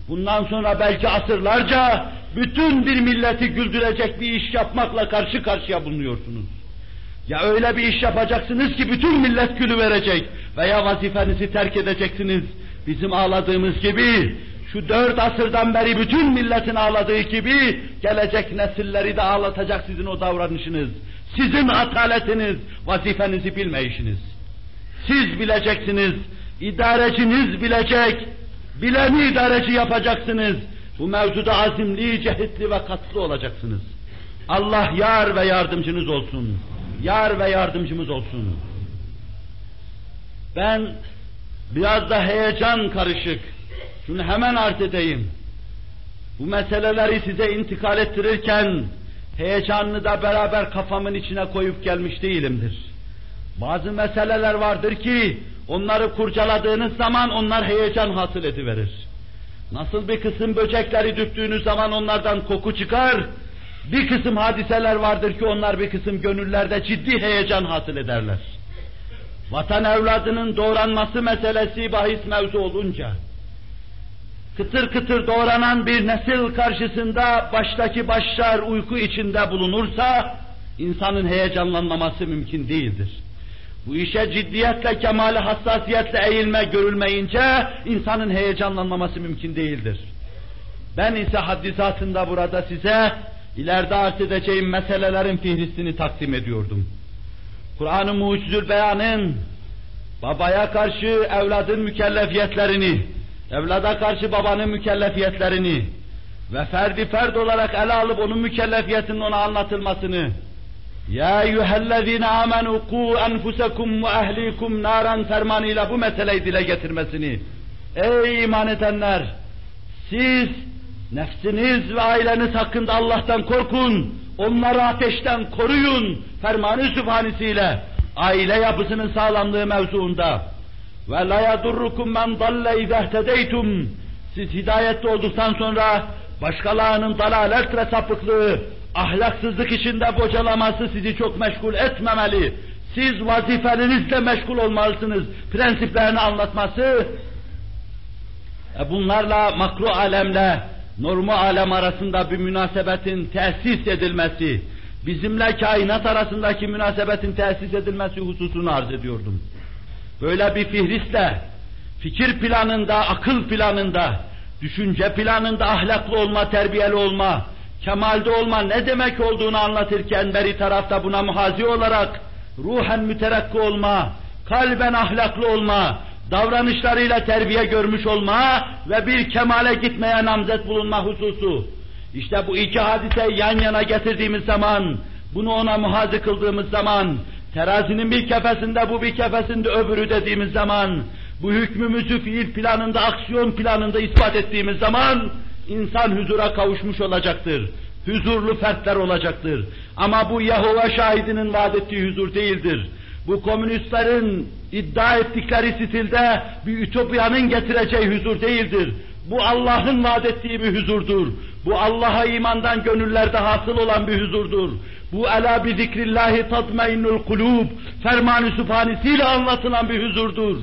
bundan sonra belki asırlarca bütün bir milleti güldürecek bir iş yapmakla karşı karşıya bulunuyorsunuz. Ya öyle bir iş yapacaksınız ki bütün millet gülü verecek veya vazifenizi terk edeceksiniz. Bizim ağladığımız gibi şu dört asırdan beri bütün milletin ağladığı gibi gelecek nesilleri de ağlatacak sizin o davranışınız. Sizin ataletiniz, vazifenizi bilmeyişiniz. Siz bileceksiniz, idareciniz bilecek, bileni idareci yapacaksınız. Bu mevzuda azimli, cehitli ve katlı olacaksınız. Allah yar ve yardımcınız olsun. Yar ve yardımcımız olsun. Ben biraz da heyecan karışık, şunu hemen arz edeyim. Bu meseleleri size intikal ettirirken heyecanını da beraber kafamın içine koyup gelmiş değilimdir. Bazı meseleler vardır ki onları kurcaladığınız zaman onlar heyecan hasıl ediverir. Nasıl bir kısım böcekleri dürttüğünüz zaman onlardan koku çıkar, bir kısım hadiseler vardır ki onlar bir kısım gönüllerde ciddi heyecan hasıl ederler. Vatan evladının doğranması meselesi bahis mevzu olunca, kıtır kıtır doğranan bir nesil karşısında baştaki başlar uyku içinde bulunursa, insanın heyecanlanmaması mümkün değildir. Bu işe ciddiyetle, kemali hassasiyetle eğilme görülmeyince, insanın heyecanlanmaması mümkün değildir. Ben ise haddisatında burada size, ileride arz edeceğim meselelerin fihristini takdim ediyordum. Kur'an-ı Mucizül Beyan'ın babaya karşı evladın mükellefiyetlerini, evlada karşı babanın mükellefiyetlerini ve ferdi ferd olarak ele alıp onun mükellefiyetinin ona anlatılmasını Ya eyyühellezine amenu ku enfusekum ve ehlikum naran fermanıyla bu meseleyi dile getirmesini Ey iman edenler! Siz nefsiniz ve aileniz hakkında Allah'tan korkun, onları ateşten koruyun fermanı sübhanesiyle aile yapısının sağlamlığı mevzuunda ve la yadurrukum men dalle izehtedeytum siz hidayette olduktan sonra başkalarının dalalet ve sapıklığı, ahlaksızlık içinde bocalaması sizi çok meşgul etmemeli. Siz vazifelerinizle meşgul olmalısınız. Prensiplerini anlatması, e bunlarla makru alemle normu alem arasında bir münasebetin tesis edilmesi, bizimle kainat arasındaki münasebetin tesis edilmesi hususunu arz ediyordum. Böyle bir fihristle, fikir planında, akıl planında, düşünce planında ahlaklı olma, terbiyeli olma, kemalde olma ne demek olduğunu anlatırken beri tarafta buna muhazi olarak ruhen müterakki olma, kalben ahlaklı olma, davranışlarıyla terbiye görmüş olma ve bir kemale gitmeye namzet bulunma hususu. İşte bu iki hadiseyi yan yana getirdiğimiz zaman, bunu ona muhazi kıldığımız zaman, terazinin bir kefesinde bu bir kefesinde öbürü dediğimiz zaman, bu hükmümüzü fiil planında, aksiyon planında ispat ettiğimiz zaman, insan huzura kavuşmuş olacaktır. Huzurlu fertler olacaktır. Ama bu Yahova şahidinin vaad ettiği huzur değildir. Bu komünistlerin iddia ettikleri stilde bir ütopyanın getireceği huzur değildir. Bu Allah'ın vaad ettiği bir huzurdur. Bu Allah'a imandan gönüllerde hasıl olan bir huzurdur. Bu ela bi zikrillahi tatmainnul kulub fermanı sübhanesiyle anlatılan bir huzurdur.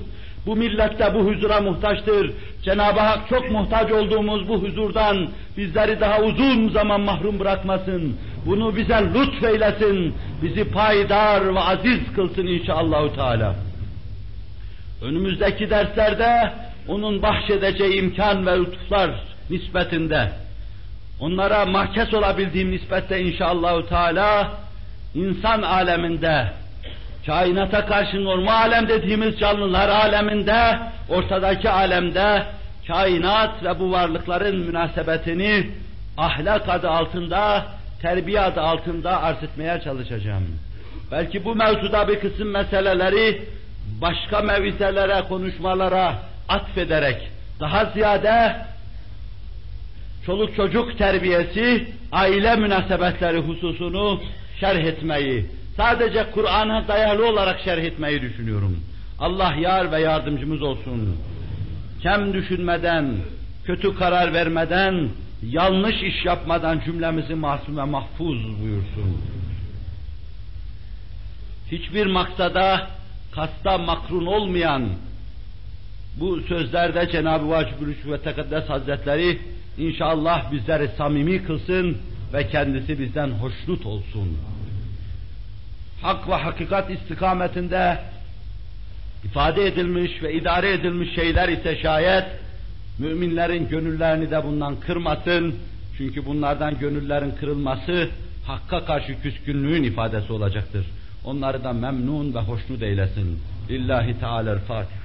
Bu millet de bu huzura muhtaçtır. Cenab-ı Hak çok muhtaç olduğumuz bu huzurdan bizleri daha uzun zaman mahrum bırakmasın. Bunu bize lütfeylesin. bizi payidar ve aziz kılsın inşallahü teala. Önümüzdeki derslerde onun bahşedeceği imkan ve lütuflar nispetinde onlara mahkes olabildiğim nispette inşallahü teala insan aleminde kainata karşı normal alem dediğimiz canlılar aleminde ortadaki alemde kainat ve bu varlıkların münasebetini ahlak adı altında, terbiye adı altında arz etmeye çalışacağım. Belki bu mevzuda bir kısım meseleleri başka mevizelere, konuşmalara atfederek daha ziyade çoluk çocuk terbiyesi, aile münasebetleri hususunu şerh etmeyi, sadece Kur'an'a dayalı olarak şerh etmeyi düşünüyorum. Allah yar ve yardımcımız olsun. Kem düşünmeden, kötü karar vermeden, yanlış iş yapmadan cümlemizi masum ve mahfuz buyursun. Hiçbir maksada, kasta makrun olmayan bu sözlerde Cenab-ı Vacib-ül ve Tekaddes Hazretleri inşallah bizleri samimi kılsın ve kendisi bizden hoşnut olsun. Hak ve hakikat istikametinde ifade edilmiş ve idare edilmiş şeyler ise şayet müminlerin gönüllerini de bundan kırmasın. Çünkü bunlardan gönüllerin kırılması hakka karşı küskünlüğün ifadesi olacaktır. Onları da memnun ve hoşnut eylesin. Lillahi Teala'l-Fatiha.